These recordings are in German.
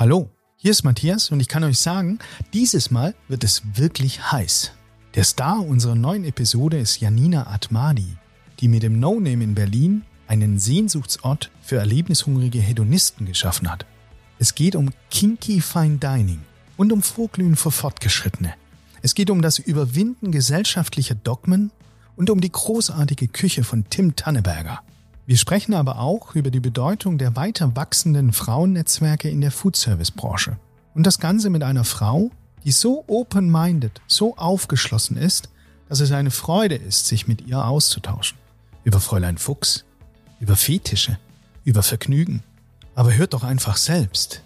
Hallo, hier ist Matthias und ich kann euch sagen, dieses Mal wird es wirklich heiß. Der Star unserer neuen Episode ist Janina Atmadi, die mit dem No Name in Berlin einen Sehnsuchtsort für erlebnishungrige Hedonisten geschaffen hat. Es geht um Kinky Fine Dining und um Vorglühen für Fortgeschrittene. Es geht um das Überwinden gesellschaftlicher Dogmen und um die großartige Küche von Tim Tanneberger. Wir sprechen aber auch über die Bedeutung der weiter wachsenden Frauennetzwerke in der Foodservice-Branche. Und das Ganze mit einer Frau, die so open-minded, so aufgeschlossen ist, dass es eine Freude ist, sich mit ihr auszutauschen. Über Fräulein Fuchs, über Fetische, über Vergnügen. Aber hört doch einfach selbst.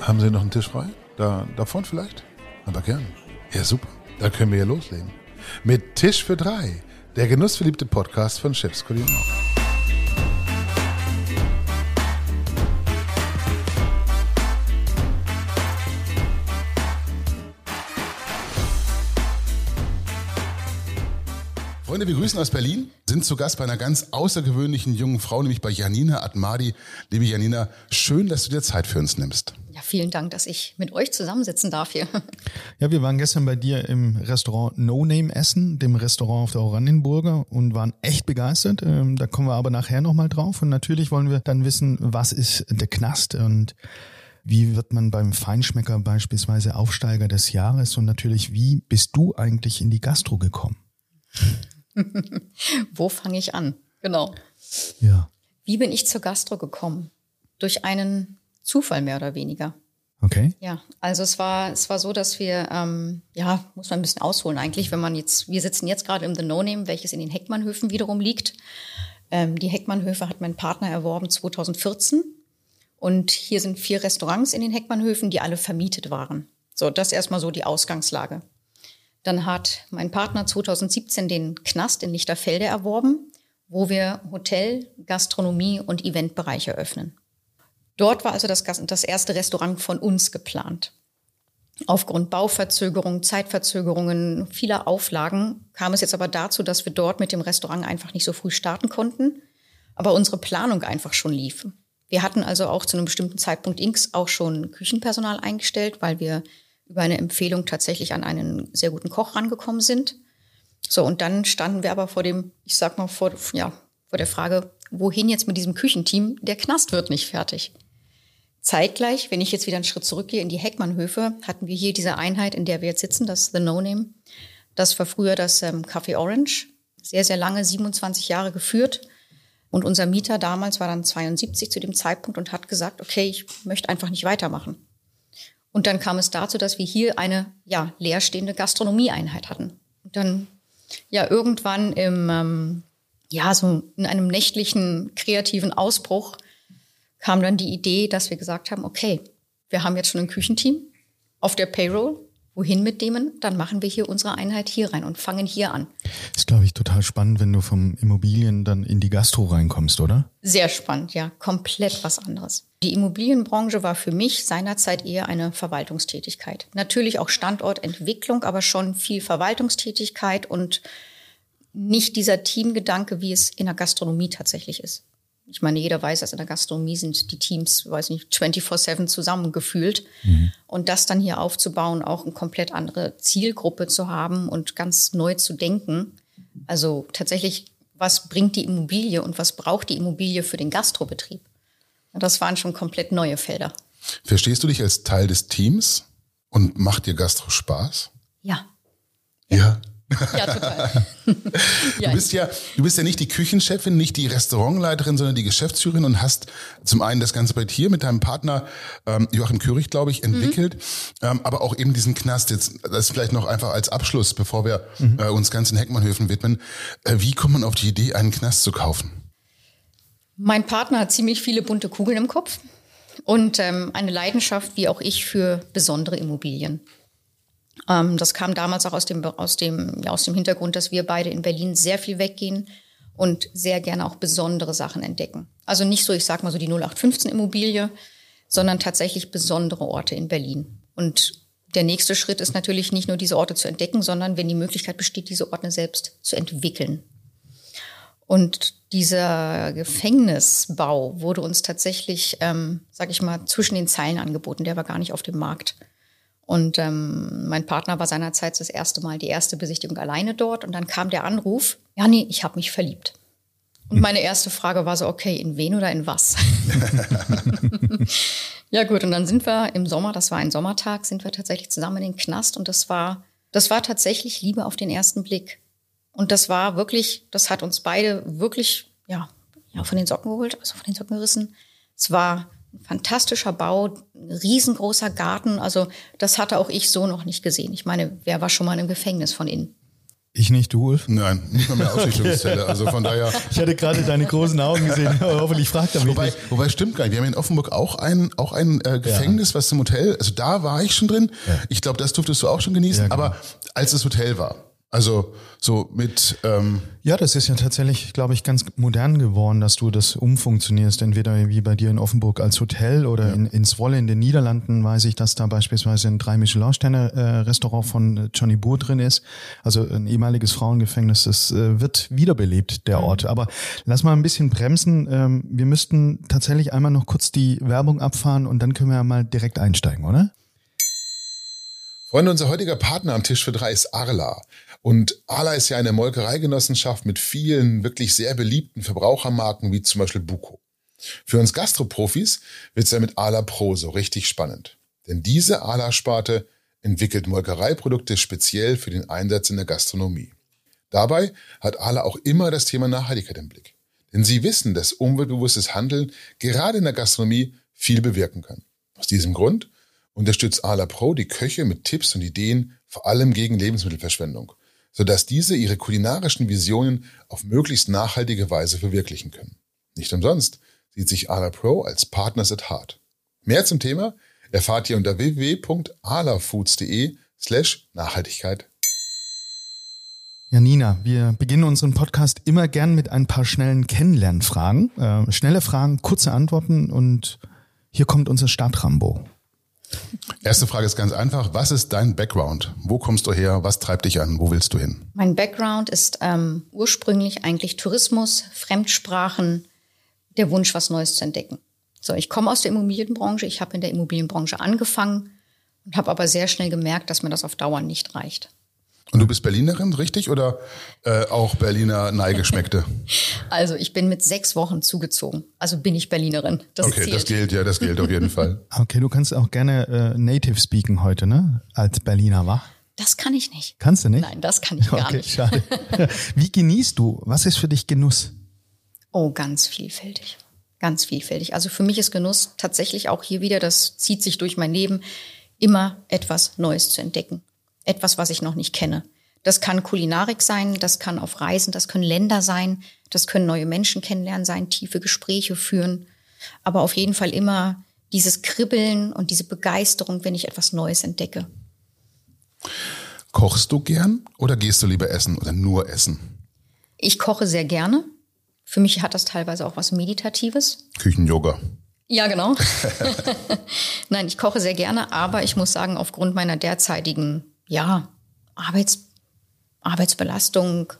Haben Sie noch einen Tisch frei? Da, davon vielleicht? Aber gern. Ja, super. Da können wir ja loslegen. Mit Tisch für drei der genussverliebte Podcast von Chefs Freunde, wir grüßen aus Berlin, sind zu Gast bei einer ganz außergewöhnlichen jungen Frau, nämlich bei Janina Atmadi. Liebe Janina, schön, dass du dir Zeit für uns nimmst. Ja, vielen Dank, dass ich mit euch zusammensitzen darf hier. Ja, wir waren gestern bei dir im Restaurant No Name Essen, dem Restaurant auf der Oranienburger und waren echt begeistert. Ähm, da kommen wir aber nachher nochmal drauf. Und natürlich wollen wir dann wissen, was ist der Knast und wie wird man beim Feinschmecker beispielsweise Aufsteiger des Jahres und natürlich, wie bist du eigentlich in die Gastro gekommen? Wo fange ich an? Genau. Ja. Wie bin ich zur Gastro gekommen? Durch einen Zufall mehr oder weniger. Okay. Ja, also es war, es war so, dass wir, ähm, ja, muss man ein bisschen ausholen eigentlich, wenn man jetzt, wir sitzen jetzt gerade im The No Name, welches in den Heckmannhöfen wiederum liegt. Ähm, die Heckmannhöfe hat mein Partner erworben 2014. Und hier sind vier Restaurants in den Heckmannhöfen, die alle vermietet waren. So, das ist erstmal so die Ausgangslage. Dann hat mein Partner 2017 den Knast in Lichterfelde erworben, wo wir Hotel, Gastronomie und Eventbereich eröffnen. Dort war also das, das erste Restaurant von uns geplant. Aufgrund Bauverzögerungen, Zeitverzögerungen, vieler Auflagen kam es jetzt aber dazu, dass wir dort mit dem Restaurant einfach nicht so früh starten konnten, aber unsere Planung einfach schon lief. Wir hatten also auch zu einem bestimmten Zeitpunkt X auch schon Küchenpersonal eingestellt, weil wir über eine Empfehlung tatsächlich an einen sehr guten Koch rangekommen sind. So, und dann standen wir aber vor dem, ich sag mal, vor, ja, vor der Frage, wohin jetzt mit diesem Küchenteam? Der Knast wird nicht fertig. Zeitgleich, wenn ich jetzt wieder einen Schritt zurückgehe in die Heckmannhöfe, hatten wir hier diese Einheit, in der wir jetzt sitzen, das The No Name. Das war früher das ähm, Café Orange. Sehr, sehr lange, 27 Jahre geführt. Und unser Mieter damals war dann 72 zu dem Zeitpunkt und hat gesagt, okay, ich möchte einfach nicht weitermachen. Und dann kam es dazu, dass wir hier eine ja, leerstehende Gastronomieeinheit hatten. Und dann ja irgendwann im ähm, ja so in einem nächtlichen kreativen Ausbruch kam dann die Idee, dass wir gesagt haben, okay, wir haben jetzt schon ein Küchenteam auf der Payroll wohin mit dem? Dann machen wir hier unsere Einheit hier rein und fangen hier an. Ist, glaube ich, total spannend, wenn du vom Immobilien dann in die Gastro reinkommst, oder? Sehr spannend, ja. Komplett was anderes. Die Immobilienbranche war für mich seinerzeit eher eine Verwaltungstätigkeit. Natürlich auch Standortentwicklung, aber schon viel Verwaltungstätigkeit und nicht dieser Teamgedanke, wie es in der Gastronomie tatsächlich ist. Ich meine, jeder weiß, dass in der Gastronomie sind die Teams, weiß nicht, 24-7 zusammengefühlt. Mhm. Und das dann hier aufzubauen, auch eine komplett andere Zielgruppe zu haben und ganz neu zu denken. Also tatsächlich, was bringt die Immobilie und was braucht die Immobilie für den Gastrobetrieb? Das waren schon komplett neue Felder. Verstehst du dich als Teil des Teams und macht dir Gastro Spaß? Ja. Ja. Ja, total. du bist ja, du bist ja nicht die Küchenchefin, nicht die Restaurantleiterin, sondern die Geschäftsführerin und hast zum einen das ganze bei dir mit deinem Partner ähm, Joachim Körig, glaube ich, entwickelt, mhm. ähm, aber auch eben diesen Knast jetzt, das vielleicht noch einfach als Abschluss, bevor wir mhm. äh, uns ganz in Heckmannhöfen widmen. Äh, wie kommt man auf die Idee, einen Knast zu kaufen? Mein Partner hat ziemlich viele bunte Kugeln im Kopf und ähm, eine Leidenschaft, wie auch ich, für besondere Immobilien. Ähm, das kam damals auch aus dem, aus, dem, ja, aus dem Hintergrund, dass wir beide in Berlin sehr viel weggehen und sehr gerne auch besondere Sachen entdecken. Also nicht so, ich sag mal so die 0815 Immobilie, sondern tatsächlich besondere Orte in Berlin. Und der nächste Schritt ist natürlich nicht nur diese Orte zu entdecken, sondern wenn die Möglichkeit besteht, diese Orte selbst zu entwickeln. Und dieser Gefängnisbau wurde uns tatsächlich, ähm, sag ich mal, zwischen den Zeilen angeboten. Der war gar nicht auf dem Markt. Und ähm, mein Partner war seinerzeit das erste Mal die erste Besichtigung alleine dort. Und dann kam der Anruf, ja, nee, ich habe mich verliebt. Und meine erste Frage war so, okay, in wen oder in was? ja gut, und dann sind wir im Sommer, das war ein Sommertag, sind wir tatsächlich zusammen in den Knast und das war, das war tatsächlich Liebe auf den ersten Blick. Und das war wirklich, das hat uns beide wirklich, ja, ja von den Socken geholt, also von den Socken gerissen. Es war fantastischer Bau, ein riesengroßer Garten. Also das hatte auch ich so noch nicht gesehen. Ich meine, wer war schon mal im Gefängnis von innen? Ich nicht, du, Ulf? Nein, nicht mal mehr Ausschließungszelle. Also von daher. Ich hatte gerade deine großen Augen gesehen. Hoffentlich fragt er mich wobei, nicht. Wobei stimmt gar nicht. Wir haben in Offenburg auch ein, auch ein äh, Gefängnis, ja. was im Hotel, also da war ich schon drin. Ja. Ich glaube, das durftest du auch schon genießen. Ja, genau. Aber als das Hotel war, also so mit. Ähm ja, das ist ja tatsächlich, glaube ich, ganz modern geworden, dass du das umfunktionierst. Entweder wie bei dir in Offenburg als Hotel oder ja. in, in Zwolle in den Niederlanden weiß ich, dass da beispielsweise ein drei Michelin-Sterne-Restaurant von Johnny Boer drin ist. Also ein ehemaliges Frauengefängnis. Das äh, wird wiederbelebt, der mhm. Ort. Aber lass mal ein bisschen bremsen. Ähm, wir müssten tatsächlich einmal noch kurz die Werbung abfahren und dann können wir ja mal direkt einsteigen, oder? Freunde, unser heutiger Partner am Tisch für drei ist Arla. Und Arla ist ja eine Molkereigenossenschaft mit vielen wirklich sehr beliebten Verbrauchermarken, wie zum Beispiel Buko. Für uns Gastroprofis wird es ja mit Arla Pro so richtig spannend. Denn diese Arla-Sparte entwickelt Molkereiprodukte speziell für den Einsatz in der Gastronomie. Dabei hat Arla auch immer das Thema Nachhaltigkeit im Blick. Denn sie wissen, dass umweltbewusstes Handeln gerade in der Gastronomie viel bewirken kann. Aus diesem Grund unterstützt Arla Pro die Köche mit Tipps und Ideen, vor allem gegen Lebensmittelverschwendung, sodass diese ihre kulinarischen Visionen auf möglichst nachhaltige Weise verwirklichen können. Nicht umsonst sieht sich Arla Pro als Partners at Heart. Mehr zum Thema erfahrt ihr unter www.alafoods.de slash Nachhaltigkeit. Janina, wir beginnen unseren Podcast immer gern mit ein paar schnellen Kennenlernfragen. Äh, schnelle Fragen, kurze Antworten und hier kommt unser Startrambo. Erste Frage ist ganz einfach. Was ist dein Background? Wo kommst du her? Was treibt dich an? Wo willst du hin? Mein Background ist ähm, ursprünglich eigentlich Tourismus, Fremdsprachen, der Wunsch, was Neues zu entdecken. So, ich komme aus der Immobilienbranche. Ich habe in der Immobilienbranche angefangen und habe aber sehr schnell gemerkt, dass mir das auf Dauer nicht reicht. Und du bist Berlinerin, richtig? Oder äh, auch Berliner Neigeschmeckte? Also ich bin mit sechs Wochen zugezogen. Also bin ich Berlinerin. Das okay, zählt. das gilt, ja, das gilt auf jeden Fall. Okay, du kannst auch gerne äh, Native speaken heute, ne? Als Berliner, wa? Das kann ich nicht. Kannst du nicht? Nein, das kann ich gar okay, nicht. Schade. Wie genießt du? Was ist für dich Genuss? Oh, ganz vielfältig. Ganz vielfältig. Also für mich ist Genuss tatsächlich auch hier wieder, das zieht sich durch mein Leben, immer etwas Neues zu entdecken etwas, was ich noch nicht kenne. Das kann Kulinarik sein, das kann auf Reisen, das können Länder sein, das können neue Menschen kennenlernen sein, tiefe Gespräche führen. Aber auf jeden Fall immer dieses Kribbeln und diese Begeisterung, wenn ich etwas Neues entdecke. Kochst du gern oder gehst du lieber essen oder nur essen? Ich koche sehr gerne. Für mich hat das teilweise auch was Meditatives. Küchenyoga. Ja, genau. Nein, ich koche sehr gerne, aber ich muss sagen, aufgrund meiner derzeitigen ja, Arbeits, Arbeitsbelastung,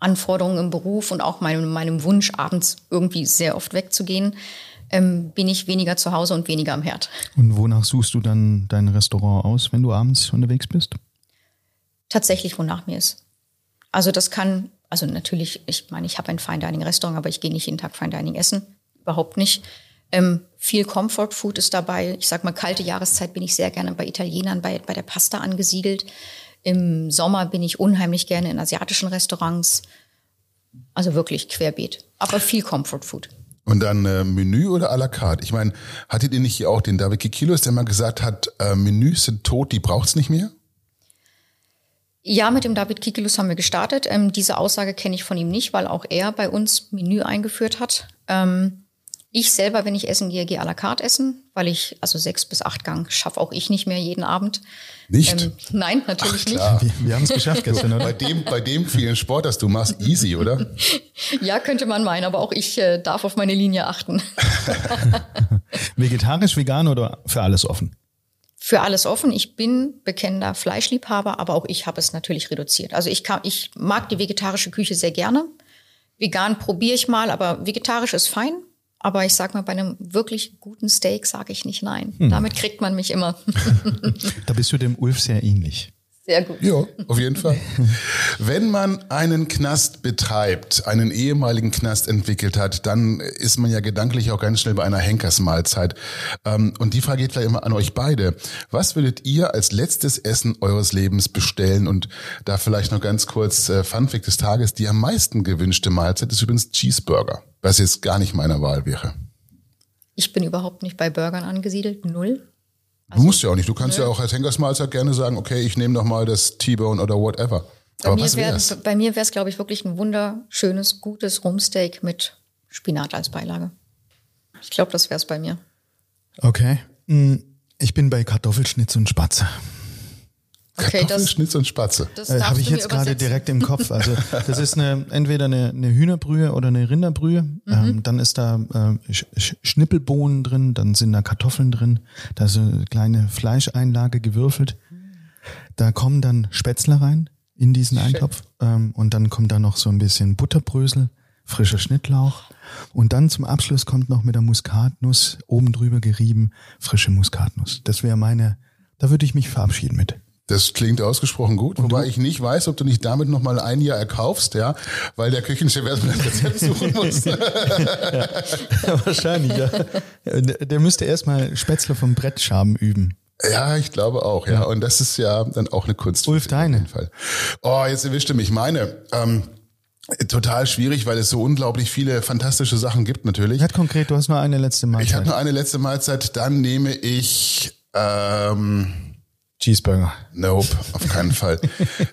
Anforderungen im Beruf und auch meinem, meinem Wunsch, abends irgendwie sehr oft wegzugehen, ähm, bin ich weniger zu Hause und weniger am Herd. Und wonach suchst du dann dein Restaurant aus, wenn du abends unterwegs bist? Tatsächlich, wonach mir ist. Also das kann, also natürlich, ich meine, ich habe ein Fine Dining Restaurant, aber ich gehe nicht jeden Tag Fine Dining essen. Überhaupt nicht. Ähm, viel Comfort Food ist dabei. Ich sag mal, kalte Jahreszeit bin ich sehr gerne bei Italienern, bei, bei der Pasta angesiedelt. Im Sommer bin ich unheimlich gerne in asiatischen Restaurants. Also wirklich querbeet. Aber viel Comfort Food. Und dann äh, Menü oder à la carte? Ich meine, hattet ihr nicht hier auch den David Kikilos, der mal gesagt hat, äh, Menüs sind tot, die braucht's nicht mehr? Ja, mit dem David Kikilos haben wir gestartet. Ähm, diese Aussage kenne ich von ihm nicht, weil auch er bei uns Menü eingeführt hat. Ähm, ich selber, wenn ich essen gehe, gehe à la carte essen, weil ich, also sechs bis acht Gang schaffe auch ich nicht mehr jeden Abend. Nicht? Ähm, nein, natürlich Ach, klar. nicht. Wir, wir haben es geschafft gestern, oder? Bei dem, bei dem vielen Sport, das du machst, easy, oder? ja, könnte man meinen, aber auch ich äh, darf auf meine Linie achten. Vegetarisch, vegan oder für alles offen? Für alles offen. Ich bin bekennender Fleischliebhaber, aber auch ich habe es natürlich reduziert. Also ich, kann, ich mag die vegetarische Küche sehr gerne. Vegan probiere ich mal, aber vegetarisch ist fein. Aber ich sag mal, bei einem wirklich guten Steak sage ich nicht nein. Hm. Damit kriegt man mich immer. da bist du dem Ulf sehr ähnlich. Sehr gut. Ja, auf jeden Fall. Wenn man einen Knast betreibt, einen ehemaligen Knast entwickelt hat, dann ist man ja gedanklich auch ganz schnell bei einer Henkersmahlzeit. Ähm, und die Frage geht vielleicht immer an euch beide. Was würdet ihr als letztes Essen eures Lebens bestellen? Und da vielleicht noch ganz kurz äh, Funfact des Tages. Die am meisten gewünschte Mahlzeit ist übrigens Cheeseburger, was jetzt gar nicht meiner Wahl wäre. Ich bin überhaupt nicht bei Burgern angesiedelt. Null. Also, du musst ja auch nicht. Du kannst nö. ja auch als Henkersmahlzeit gerne sagen, okay, ich nehme doch mal das T-Bone oder whatever. Bei Aber mir wär, Bei mir wäre es, glaube ich, wirklich ein wunderschönes, gutes Rumsteak mit Spinat als Beilage. Ich glaube, das wäre es bei mir. Okay. Hm, ich bin bei Kartoffelschnitz und Spatze. Okay, Kartoffelschnitz und Spatze. Äh, Habe ich jetzt gerade direkt im Kopf. Also das ist eine entweder eine, eine Hühnerbrühe oder eine Rinderbrühe. Mhm. Ähm, dann ist da äh, Sch Schnippelbohnen drin, dann sind da Kartoffeln drin, da ist eine kleine Fleischeinlage gewürfelt. Da kommen dann Spätzle rein in diesen Eintopf ähm, und dann kommt da noch so ein bisschen Butterbrösel, frischer Schnittlauch und dann zum Abschluss kommt noch mit der Muskatnuss oben drüber gerieben frische Muskatnuss. Das wäre meine, da würde ich mich verabschieden mit. Das klingt ausgesprochen gut, wobei ich nicht weiß, ob du nicht damit noch mal ein Jahr erkaufst, ja, weil der Küchenchef erstmal das Rezept suchen muss. ja, wahrscheinlich, ja. Der müsste erstmal Spätzle vom Brettschaben üben. Ja, ich glaube auch, ja. ja. Und das ist ja dann auch eine Kunst. Ulf, deine. Fall. Oh, jetzt erwischte mich meine. Ähm, total schwierig, weil es so unglaublich viele fantastische Sachen gibt natürlich. Hat konkret, du hast nur eine letzte Mahlzeit. Ich habe nur eine letzte Mahlzeit. Dann nehme ich ähm, Cheeseburger. Nope, auf keinen Fall.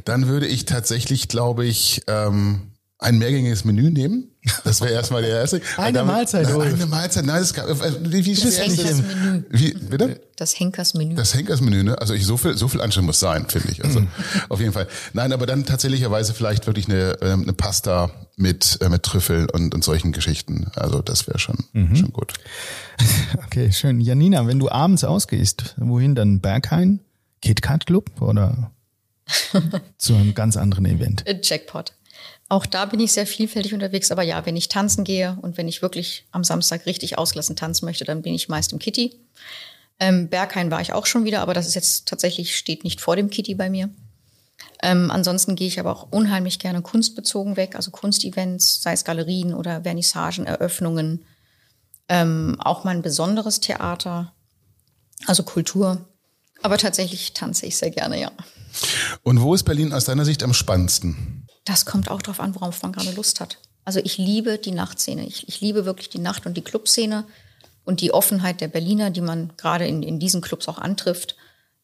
Dann würde ich tatsächlich, glaube ich, ähm, ein mehrgängiges Menü nehmen. Das wäre erstmal der erste. Eine damit, Mahlzeit, oder? Eine Mahlzeit. Nein, das gab, äh, wie, wie das Henkersmenü. Wie, bitte? Das Henkersmenü. Das Henkersmenü, ne? Also ich, so viel, so viel Anstrengung muss sein, finde ich. Also, auf jeden Fall. Nein, aber dann tatsächlicherweise vielleicht wirklich eine, ähm, eine Pasta mit, äh, mit Trüffel und, und solchen Geschichten. Also das wäre schon, mhm. schon gut. Okay, schön. Janina, wenn du abends ausgehst, wohin dann? Berghain? KitKat Club oder zu einem ganz anderen Event? Jackpot. Auch da bin ich sehr vielfältig unterwegs, aber ja, wenn ich tanzen gehe und wenn ich wirklich am Samstag richtig ausgelassen tanzen möchte, dann bin ich meist im Kitty. Ähm, Berghain war ich auch schon wieder, aber das ist jetzt tatsächlich, steht nicht vor dem Kitty bei mir. Ähm, ansonsten gehe ich aber auch unheimlich gerne kunstbezogen weg, also Kunstevents, sei es Galerien oder Vernissagen, Eröffnungen, ähm, auch mal ein besonderes Theater, also Kultur. Aber tatsächlich tanze ich sehr gerne, ja. Und wo ist Berlin aus deiner Sicht am spannendsten? Das kommt auch darauf an, worauf man gerade Lust hat. Also ich liebe die Nachtszene. Ich, ich liebe wirklich die Nacht- und die Clubszene und die Offenheit der Berliner, die man gerade in, in diesen Clubs auch antrifft.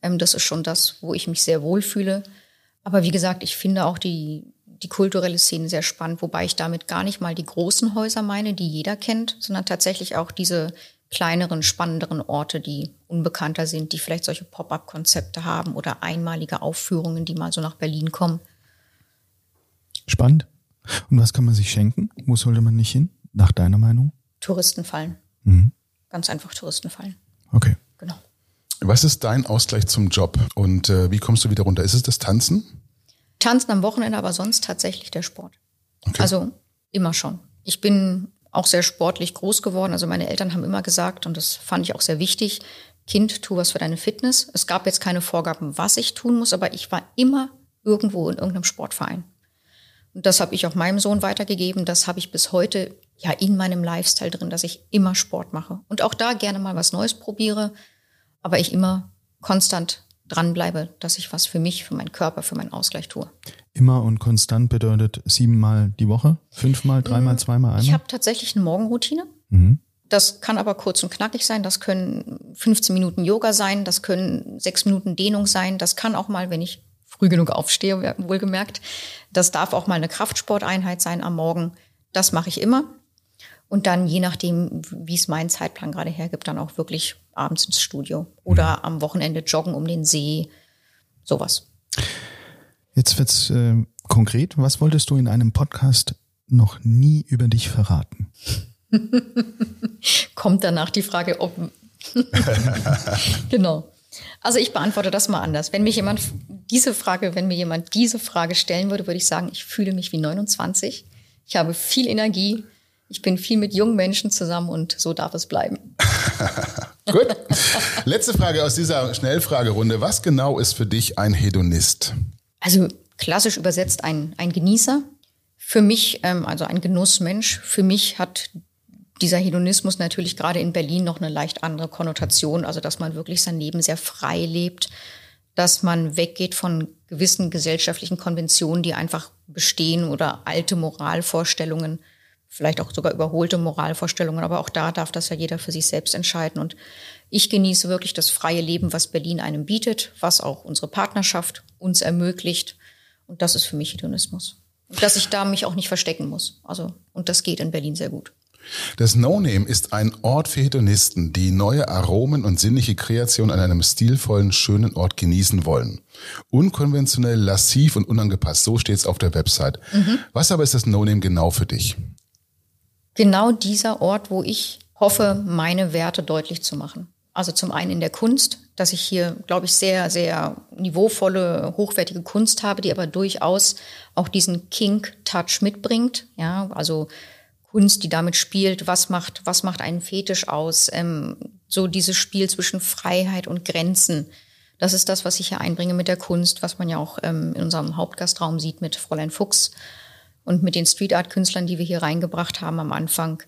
Ähm, das ist schon das, wo ich mich sehr wohl fühle. Aber wie gesagt, ich finde auch die, die kulturelle Szene sehr spannend, wobei ich damit gar nicht mal die großen Häuser meine, die jeder kennt, sondern tatsächlich auch diese kleineren, spannenderen Orte, die unbekannter sind, die vielleicht solche Pop-up-Konzepte haben oder einmalige Aufführungen, die mal so nach Berlin kommen. Spannend. Und was kann man sich schenken? Wo sollte man nicht hin? Nach deiner Meinung? Touristenfallen. Mhm. Ganz einfach Touristenfallen. Okay. Genau. Was ist dein Ausgleich zum Job und äh, wie kommst du wieder runter? Ist es das Tanzen? Tanzen am Wochenende, aber sonst tatsächlich der Sport. Okay. Also immer schon. Ich bin auch sehr sportlich groß geworden. Also meine Eltern haben immer gesagt, und das fand ich auch sehr wichtig, Kind, tu was für deine Fitness. Es gab jetzt keine Vorgaben, was ich tun muss, aber ich war immer irgendwo in irgendeinem Sportverein. Und das habe ich auch meinem Sohn weitergegeben. Das habe ich bis heute ja in meinem Lifestyle drin, dass ich immer Sport mache. Und auch da gerne mal was Neues probiere, aber ich immer konstant dranbleibe, dass ich was für mich, für meinen Körper, für meinen Ausgleich tue. Immer und konstant bedeutet siebenmal die Woche, fünfmal, dreimal, mm, zweimal, einmal? Ich habe tatsächlich eine Morgenroutine. Mhm. Das kann aber kurz und knackig sein. Das können 15 Minuten Yoga sein. Das können sechs Minuten Dehnung sein. Das kann auch mal, wenn ich früh genug aufstehe, wohlgemerkt. Das darf auch mal eine Kraftsporteinheit sein am Morgen. Das mache ich immer. Und dann, je nachdem, wie es mein Zeitplan gerade hergibt, dann auch wirklich abends ins Studio oder mhm. am Wochenende joggen um den See. Sowas. Jetzt wird's äh, konkret. Was wolltest du in einem Podcast noch nie über dich verraten? Kommt danach die Frage, ob. genau. Also ich beantworte das mal anders. Wenn mich jemand diese Frage, wenn mir jemand diese Frage stellen würde, würde ich sagen, ich fühle mich wie 29. Ich habe viel Energie. Ich bin viel mit jungen Menschen zusammen und so darf es bleiben. Gut. Letzte Frage aus dieser Schnellfragerunde. Was genau ist für dich ein Hedonist? Also klassisch übersetzt ein, ein Genießer. Für mich, ähm, also ein Genussmensch, für mich hat dieser Hedonismus natürlich gerade in Berlin noch eine leicht andere Konnotation, also dass man wirklich sein Leben sehr frei lebt, dass man weggeht von gewissen gesellschaftlichen Konventionen, die einfach bestehen oder alte Moralvorstellungen, vielleicht auch sogar überholte Moralvorstellungen, aber auch da darf das ja jeder für sich selbst entscheiden. Und ich genieße wirklich das freie Leben, was Berlin einem bietet, was auch unsere Partnerschaft uns ermöglicht. Und das ist für mich Hedonismus. Und dass ich da mich auch nicht verstecken muss. Also, und das geht in Berlin sehr gut. Das No-Name ist ein Ort für Hedonisten, die neue Aromen und sinnliche Kreation an einem stilvollen, schönen Ort genießen wollen. Unkonventionell, lassiv und unangepasst, so steht es auf der Website. Mhm. Was aber ist das No-Name genau für dich? Genau dieser Ort, wo ich hoffe, meine Werte deutlich zu machen. Also zum einen in der Kunst, dass ich hier, glaube ich, sehr, sehr niveauvolle, hochwertige Kunst habe, die aber durchaus auch diesen Kink-Touch mitbringt. Ja, also Kunst, die damit spielt, was macht, was macht einen Fetisch aus, ähm, so dieses Spiel zwischen Freiheit und Grenzen. Das ist das, was ich hier einbringe mit der Kunst, was man ja auch ähm, in unserem Hauptgastraum sieht mit Fräulein Fuchs und mit den Street Art Künstlern, die wir hier reingebracht haben am Anfang.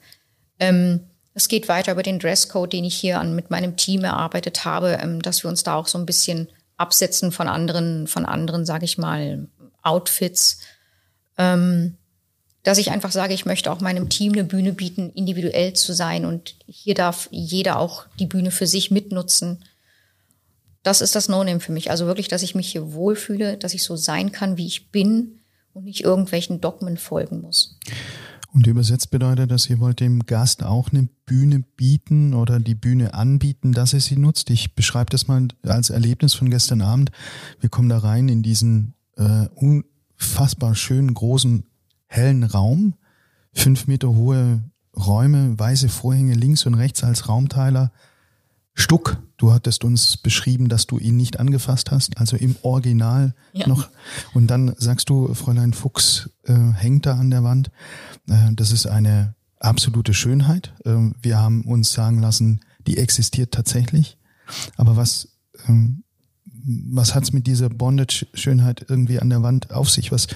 Ähm, es geht weiter über den Dresscode, den ich hier an, mit meinem Team erarbeitet habe, ähm, dass wir uns da auch so ein bisschen absetzen von anderen, von anderen, sage ich mal, Outfits. Ähm, dass ich einfach sage, ich möchte auch meinem Team eine Bühne bieten, individuell zu sein und hier darf jeder auch die Bühne für sich mitnutzen. Das ist das No-Name für mich. Also wirklich, dass ich mich hier wohlfühle, dass ich so sein kann, wie ich bin und nicht irgendwelchen Dogmen folgen muss. Und übersetzt bedeutet das, ihr wollt dem Gast auch eine Bühne bieten oder die Bühne anbieten, dass er sie nutzt. Ich beschreibe das mal als Erlebnis von gestern Abend. Wir kommen da rein in diesen äh, unfassbar schönen großen hellen Raum, fünf Meter hohe Räume, weiße Vorhänge links und rechts als Raumteiler. Stuck, du hattest uns beschrieben, dass du ihn nicht angefasst hast, also im Original ja. noch. Und dann sagst du, Fräulein Fuchs äh, hängt da an der Wand. Äh, das ist eine absolute Schönheit. Äh, wir haben uns sagen lassen, die existiert tatsächlich. Aber was, ähm, was hat's mit dieser Bondage-Schönheit irgendwie an der Wand auf sich? Was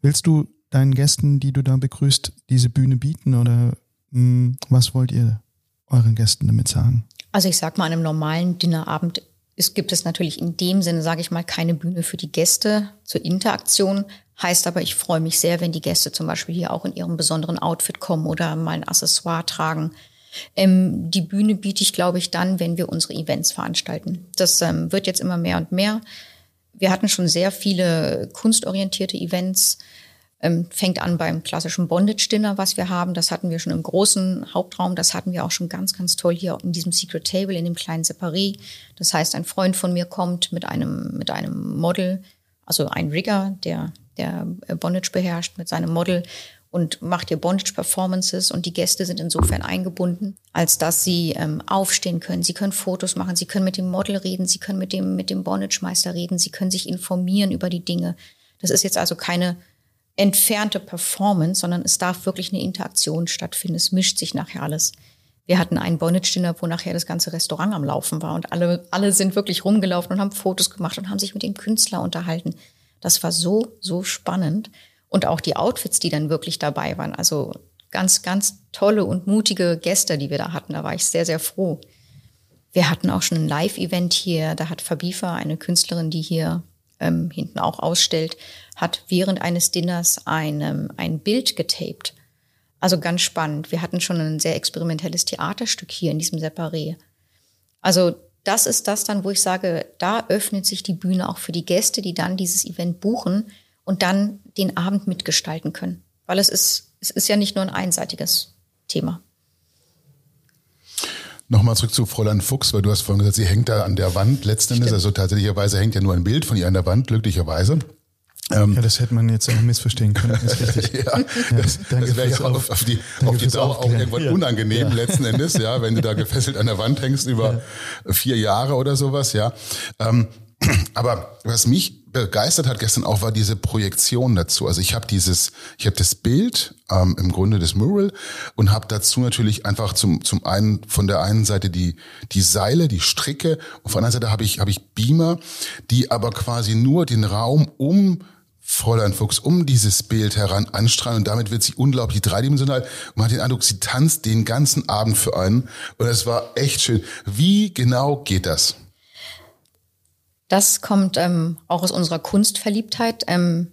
willst du deinen Gästen, die du da begrüßt, diese Bühne bieten oder mh, hm, was wollt ihr euren Gästen damit sagen? Also ich sag mal, an einem normalen Dinnerabend es gibt es natürlich in dem Sinne, sage ich mal, keine Bühne für die Gäste zur Interaktion. Heißt aber, ich freue mich sehr, wenn die Gäste zum Beispiel hier auch in ihrem besonderen Outfit kommen oder mal ein Accessoire tragen. Ähm, die Bühne biete ich, glaube ich, dann, wenn wir unsere Events veranstalten. Das ähm, wird jetzt immer mehr und mehr. Wir hatten schon sehr viele kunstorientierte Events. Ähm, fängt an beim klassischen Bondage-Dinner, was wir haben. Das hatten wir schon im großen Hauptraum. Das hatten wir auch schon ganz, ganz toll hier in diesem Secret Table, in dem kleinen Separé. Das heißt, ein Freund von mir kommt mit einem, mit einem Model, also ein Rigger, der, der Bondage beherrscht, mit seinem Model und macht hier Bondage-Performances und die Gäste sind insofern eingebunden, als dass sie ähm, aufstehen können. Sie können Fotos machen, sie können mit dem Model reden, sie können mit dem, mit dem Bondage-Meister reden, sie können sich informieren über die Dinge. Das ist jetzt also keine entfernte Performance, sondern es darf wirklich eine Interaktion stattfinden. Es mischt sich nachher alles. Wir hatten einen Bonnage-Dinner, wo nachher das ganze Restaurant am Laufen war und alle, alle sind wirklich rumgelaufen und haben Fotos gemacht und haben sich mit dem Künstler unterhalten. Das war so, so spannend. Und auch die Outfits, die dann wirklich dabei waren. Also ganz, ganz tolle und mutige Gäste, die wir da hatten. Da war ich sehr, sehr froh. Wir hatten auch schon ein Live-Event hier. Da hat Fabifa, eine Künstlerin, die hier ähm, hinten auch ausstellt, hat während eines Dinners ein, ähm, ein Bild getaped. Also ganz spannend. Wir hatten schon ein sehr experimentelles Theaterstück hier in diesem Separé. Also das ist das dann, wo ich sage, da öffnet sich die Bühne auch für die Gäste, die dann dieses Event buchen und dann den Abend mitgestalten können. Weil es ist, es ist ja nicht nur ein einseitiges Thema. Nochmal zurück zu Fräulein Fuchs, weil du hast vorhin gesagt, sie hängt da an der Wand letzten Endes. Also tatsächlicherweise hängt ja nur ein Bild von ihr an der Wand, glücklicherweise. Ähm, ja, das hätte man jetzt auch missverstehen können. Das ist richtig. ja, das, das wäre ja auf, auf, die, auf die Dauer auch irgendwann ja. unangenehm ja. letzten Endes, ja, wenn du da gefesselt an der Wand hängst über ja. vier Jahre oder sowas, ja. Ähm, aber was mich begeistert hat gestern auch, war diese Projektion dazu. Also ich habe dieses, ich habe das Bild ähm, im Grunde des Mural und habe dazu natürlich einfach zum zum einen von der einen Seite die die Seile, die Stricke und von der anderen Seite habe ich habe ich Beamer, die aber quasi nur den Raum um Fräulein Fuchs um dieses Bild heran anstrahlen und damit wird sie unglaublich dreidimensional. Man hat den Eindruck, sie tanzt den ganzen Abend für einen und es war echt schön. Wie genau geht das? Das kommt ähm, auch aus unserer Kunstverliebtheit. Ähm,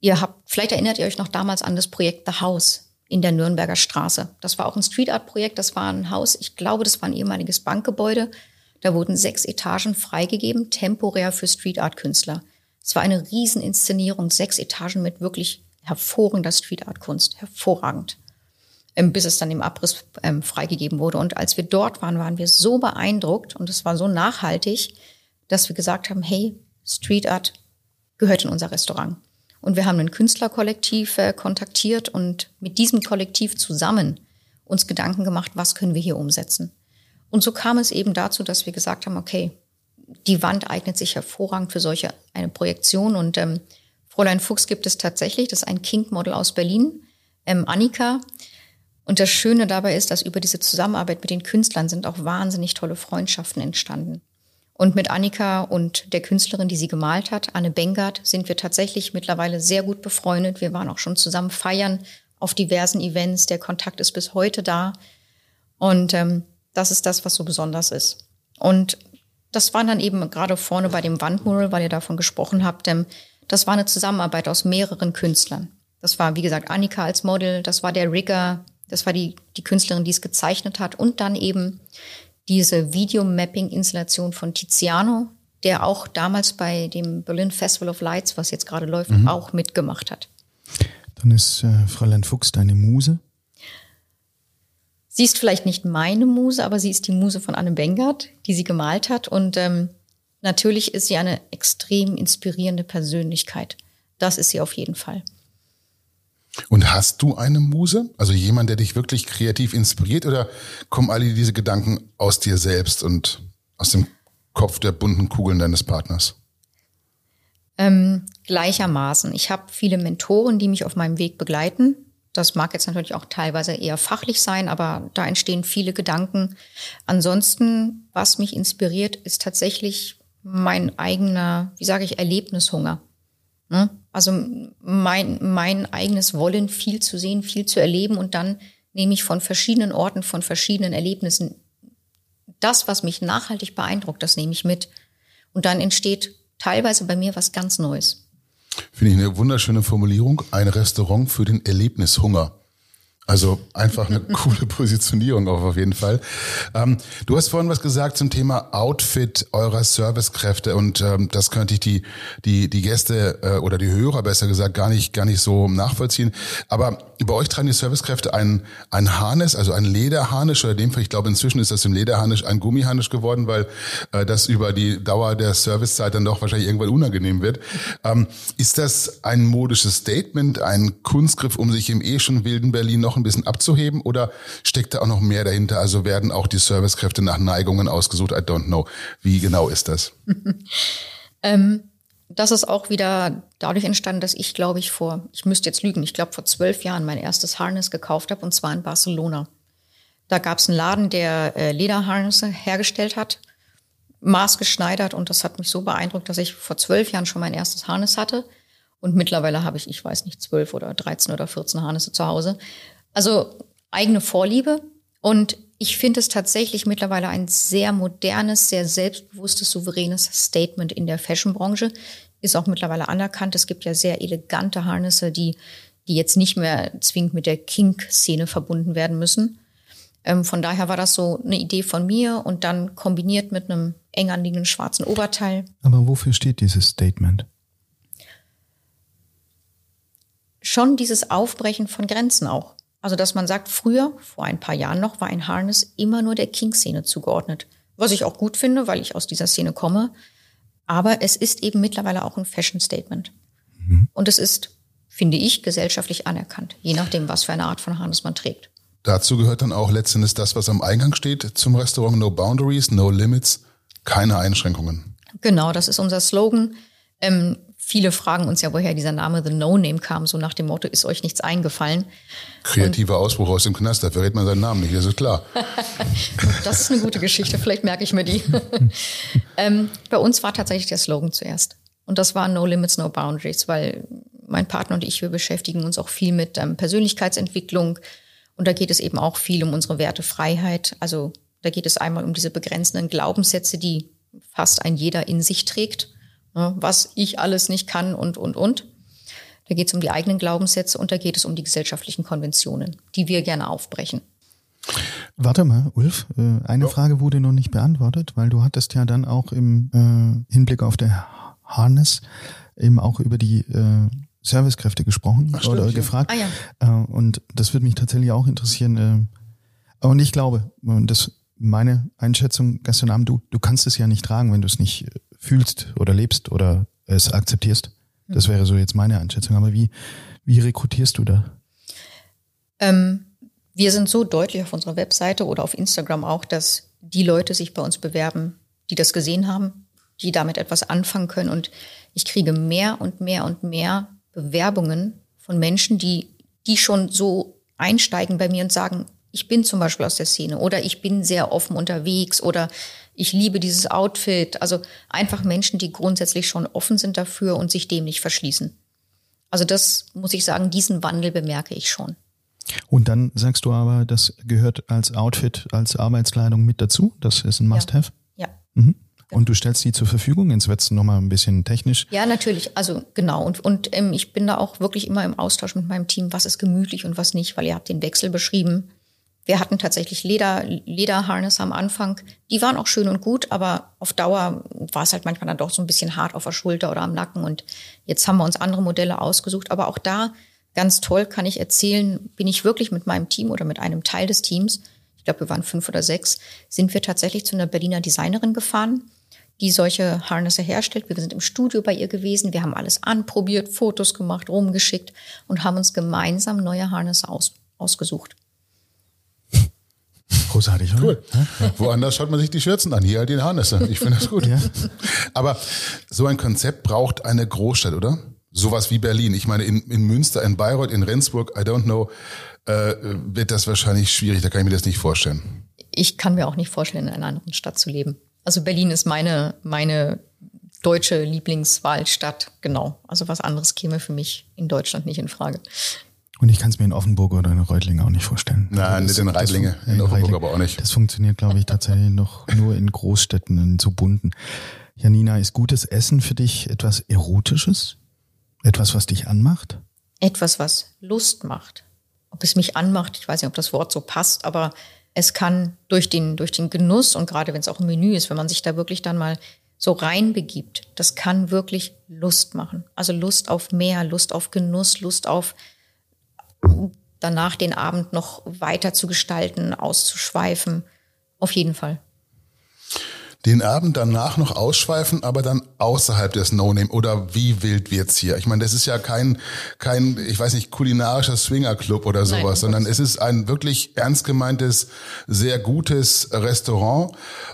ihr habt, vielleicht erinnert ihr euch noch damals an das Projekt The House in der Nürnberger Straße. Das war auch ein Street Art Projekt. Das war ein Haus. Ich glaube, das war ein ehemaliges Bankgebäude. Da wurden sechs Etagen freigegeben, temporär für Street Art Künstler. Es war eine Rieseninszenierung, sechs Etagen mit wirklich hervorragender Street Art Kunst, hervorragend, ähm, bis es dann im Abriss ähm, freigegeben wurde. Und als wir dort waren, waren wir so beeindruckt und es war so nachhaltig, dass wir gesagt haben, hey, Street Art gehört in unser Restaurant. Und wir haben ein Künstlerkollektiv äh, kontaktiert und mit diesem Kollektiv zusammen uns Gedanken gemacht, was können wir hier umsetzen. Und so kam es eben dazu, dass wir gesagt haben, okay, die Wand eignet sich hervorragend für solche eine Projektion. Und ähm, Fräulein Fuchs gibt es tatsächlich, das ist ein Kink-Model aus Berlin, ähm, Annika. Und das Schöne dabei ist, dass über diese Zusammenarbeit mit den Künstlern sind auch wahnsinnig tolle Freundschaften entstanden. Und mit Annika und der Künstlerin, die sie gemalt hat, Anne Bengard, sind wir tatsächlich mittlerweile sehr gut befreundet. Wir waren auch schon zusammen feiern auf diversen Events. Der Kontakt ist bis heute da. Und ähm, das ist das, was so besonders ist. Und das war dann eben gerade vorne bei dem Wandmural, weil ihr davon gesprochen habt. Ähm, das war eine Zusammenarbeit aus mehreren Künstlern. Das war, wie gesagt, Annika als Model, das war der Rigger, das war die, die Künstlerin, die es gezeichnet hat und dann eben diese Videomapping-Installation von Tiziano, der auch damals bei dem Berlin Festival of Lights, was jetzt gerade läuft, mhm. auch mitgemacht hat. Dann ist äh, Fräulein Fuchs deine Muse. Sie ist vielleicht nicht meine Muse, aber sie ist die Muse von Anne Bengert, die sie gemalt hat. Und ähm, natürlich ist sie eine extrem inspirierende Persönlichkeit. Das ist sie auf jeden Fall. Und hast du eine Muse? Also jemand, der dich wirklich kreativ inspiriert? Oder kommen alle diese Gedanken aus dir selbst und aus dem Kopf der bunten Kugeln deines Partners? Ähm, gleichermaßen. Ich habe viele Mentoren, die mich auf meinem Weg begleiten. Das mag jetzt natürlich auch teilweise eher fachlich sein, aber da entstehen viele Gedanken. Ansonsten, was mich inspiriert, ist tatsächlich mein eigener, wie sage ich, Erlebnishunger. Ne? Also mein, mein eigenes Wollen, viel zu sehen, viel zu erleben und dann nehme ich von verschiedenen Orten, von verschiedenen Erlebnissen das, was mich nachhaltig beeindruckt, das nehme ich mit. Und dann entsteht teilweise bei mir was ganz Neues. Finde ich eine wunderschöne Formulierung. Ein Restaurant für den Erlebnishunger. Also einfach eine coole Positionierung auch auf jeden Fall. Ähm, du hast vorhin was gesagt zum Thema Outfit eurer Servicekräfte und ähm, das könnte ich die die die Gäste äh, oder die Hörer besser gesagt gar nicht gar nicht so nachvollziehen. Aber bei euch tragen die Servicekräfte ein ein Harnisch, also ein Lederharnisch oder dem Fall, ich glaube inzwischen ist das im Lederharnisch ein Gummiharnisch geworden, weil äh, das über die Dauer der Servicezeit dann doch wahrscheinlich irgendwann unangenehm wird. Ähm, ist das ein modisches Statement, ein Kunstgriff, um sich im eh schon wilden Berlin noch ein bisschen abzuheben oder steckt da auch noch mehr dahinter? Also werden auch die Servicekräfte nach Neigungen ausgesucht? I don't know. Wie genau ist das? ähm, das ist auch wieder dadurch entstanden, dass ich, glaube ich, vor, ich müsste jetzt lügen, ich glaube vor zwölf Jahren mein erstes Harness gekauft habe und zwar in Barcelona. Da gab es einen Laden, der äh, Lederharnisse hergestellt hat, maßgeschneidert und das hat mich so beeindruckt, dass ich vor zwölf Jahren schon mein erstes Harness hatte. Und mittlerweile habe ich, ich weiß nicht, zwölf oder dreizehn oder vierzehn Harnisse zu Hause. Also eigene Vorliebe. Und ich finde es tatsächlich mittlerweile ein sehr modernes, sehr selbstbewusstes, souveränes Statement in der Fashionbranche. Ist auch mittlerweile anerkannt. Es gibt ja sehr elegante Harnisse, die, die jetzt nicht mehr zwingend mit der Kink-Szene verbunden werden müssen. Ähm, von daher war das so eine Idee von mir und dann kombiniert mit einem eng anliegenden schwarzen Oberteil. Aber wofür steht dieses Statement? Schon dieses Aufbrechen von Grenzen auch. Also, dass man sagt, früher, vor ein paar Jahren noch, war ein Harness immer nur der King-Szene zugeordnet. Was ich auch gut finde, weil ich aus dieser Szene komme. Aber es ist eben mittlerweile auch ein Fashion-Statement. Mhm. Und es ist, finde ich, gesellschaftlich anerkannt, je nachdem, was für eine Art von Harness man trägt. Dazu gehört dann auch letztendlich das, was am Eingang steht zum Restaurant. No Boundaries, no Limits, keine Einschränkungen. Genau, das ist unser Slogan. Ähm, viele fragen uns ja, woher dieser Name The No Name kam, so nach dem Motto, ist euch nichts eingefallen. Kreativer Ausbruch aus dem Knast, da verrät man seinen Namen nicht, das ist klar. das ist eine gute Geschichte, vielleicht merke ich mir die. ähm, bei uns war tatsächlich der Slogan zuerst. Und das war No Limits, No Boundaries, weil mein Partner und ich, wir beschäftigen uns auch viel mit ähm, Persönlichkeitsentwicklung. Und da geht es eben auch viel um unsere Werte Freiheit. Also da geht es einmal um diese begrenzenden Glaubenssätze, die fast ein jeder in sich trägt was ich alles nicht kann und, und, und. Da geht es um die eigenen Glaubenssätze und da geht es um die gesellschaftlichen Konventionen, die wir gerne aufbrechen. Warte mal, Ulf, äh, eine ja. Frage wurde noch nicht beantwortet, weil du hattest ja dann auch im äh, Hinblick auf der Harness eben auch über die äh, Servicekräfte gesprochen Ach, oder stimmt, gefragt. Ah, ja. Und das würde mich tatsächlich auch interessieren. Und ich glaube, das meine Einschätzung gestern Abend, du, du kannst es ja nicht tragen, wenn du es nicht fühlst oder lebst oder es akzeptierst. Das wäre so jetzt meine Einschätzung. Aber wie, wie rekrutierst du da? Ähm, wir sind so deutlich auf unserer Webseite oder auf Instagram auch, dass die Leute sich bei uns bewerben, die das gesehen haben, die damit etwas anfangen können. Und ich kriege mehr und mehr und mehr Bewerbungen von Menschen, die, die schon so einsteigen bei mir und sagen, ich bin zum Beispiel aus der Szene oder ich bin sehr offen unterwegs oder ich liebe dieses Outfit. Also einfach Menschen, die grundsätzlich schon offen sind dafür und sich dem nicht verschließen. Also das muss ich sagen, diesen Wandel bemerke ich schon. Und dann sagst du aber, das gehört als Outfit, als Arbeitskleidung mit dazu. Das ist ein Must-Have. Ja. ja. Mhm. Und du stellst die zur Verfügung, jetzt wird es nochmal ein bisschen technisch. Ja, natürlich. Also genau. Und, und ähm, ich bin da auch wirklich immer im Austausch mit meinem Team, was ist gemütlich und was nicht, weil ihr habt den Wechsel beschrieben. Wir hatten tatsächlich Leder, Lederharness am Anfang. Die waren auch schön und gut, aber auf Dauer war es halt manchmal dann doch so ein bisschen hart auf der Schulter oder am Nacken. Und jetzt haben wir uns andere Modelle ausgesucht. Aber auch da, ganz toll, kann ich erzählen, bin ich wirklich mit meinem Team oder mit einem Teil des Teams, ich glaube, wir waren fünf oder sechs, sind wir tatsächlich zu einer Berliner Designerin gefahren, die solche Harnesse herstellt. Wir sind im Studio bei ihr gewesen. Wir haben alles anprobiert, Fotos gemacht, rumgeschickt und haben uns gemeinsam neue Harnesse aus, ausgesucht. Großartig, oder? Cool. Ja? Woanders schaut man sich die Schürzen an, hier halt die Harnisse. Ich finde das gut. Ja. Aber so ein Konzept braucht eine Großstadt, oder? Sowas wie Berlin. Ich meine, in, in Münster, in Bayreuth, in Rendsburg, I don't know, äh, wird das wahrscheinlich schwierig. Da kann ich mir das nicht vorstellen. Ich kann mir auch nicht vorstellen, in einer anderen Stadt zu leben. Also Berlin ist meine, meine deutsche Lieblingswahlstadt, genau. Also was anderes käme für mich in Deutschland nicht in Frage. Und ich kann es mir in Offenburg oder in Reutlingen auch nicht vorstellen. Nein, also nicht in Reitlinge, in, in Offenburg aber auch nicht. Das funktioniert, glaube ich, tatsächlich noch nur in Großstädten, in so bunten. Janina, ist gutes Essen für dich etwas Erotisches? Etwas, was dich anmacht? Etwas, was Lust macht. Ob es mich anmacht, ich weiß nicht, ob das Wort so passt, aber es kann durch den, durch den Genuss und gerade wenn es auch ein Menü ist, wenn man sich da wirklich dann mal so reinbegibt, das kann wirklich Lust machen. Also Lust auf mehr, Lust auf Genuss, Lust auf danach den Abend noch weiter zu gestalten, auszuschweifen. Auf jeden Fall. Den Abend danach noch ausschweifen, aber dann außerhalb des No-Name oder wie wild wird's hier? Ich meine, das ist ja kein, kein, ich weiß nicht, kulinarischer Swingerclub oder sowas, Nein, sondern es ist ein wirklich ernst gemeintes, sehr gutes Restaurant.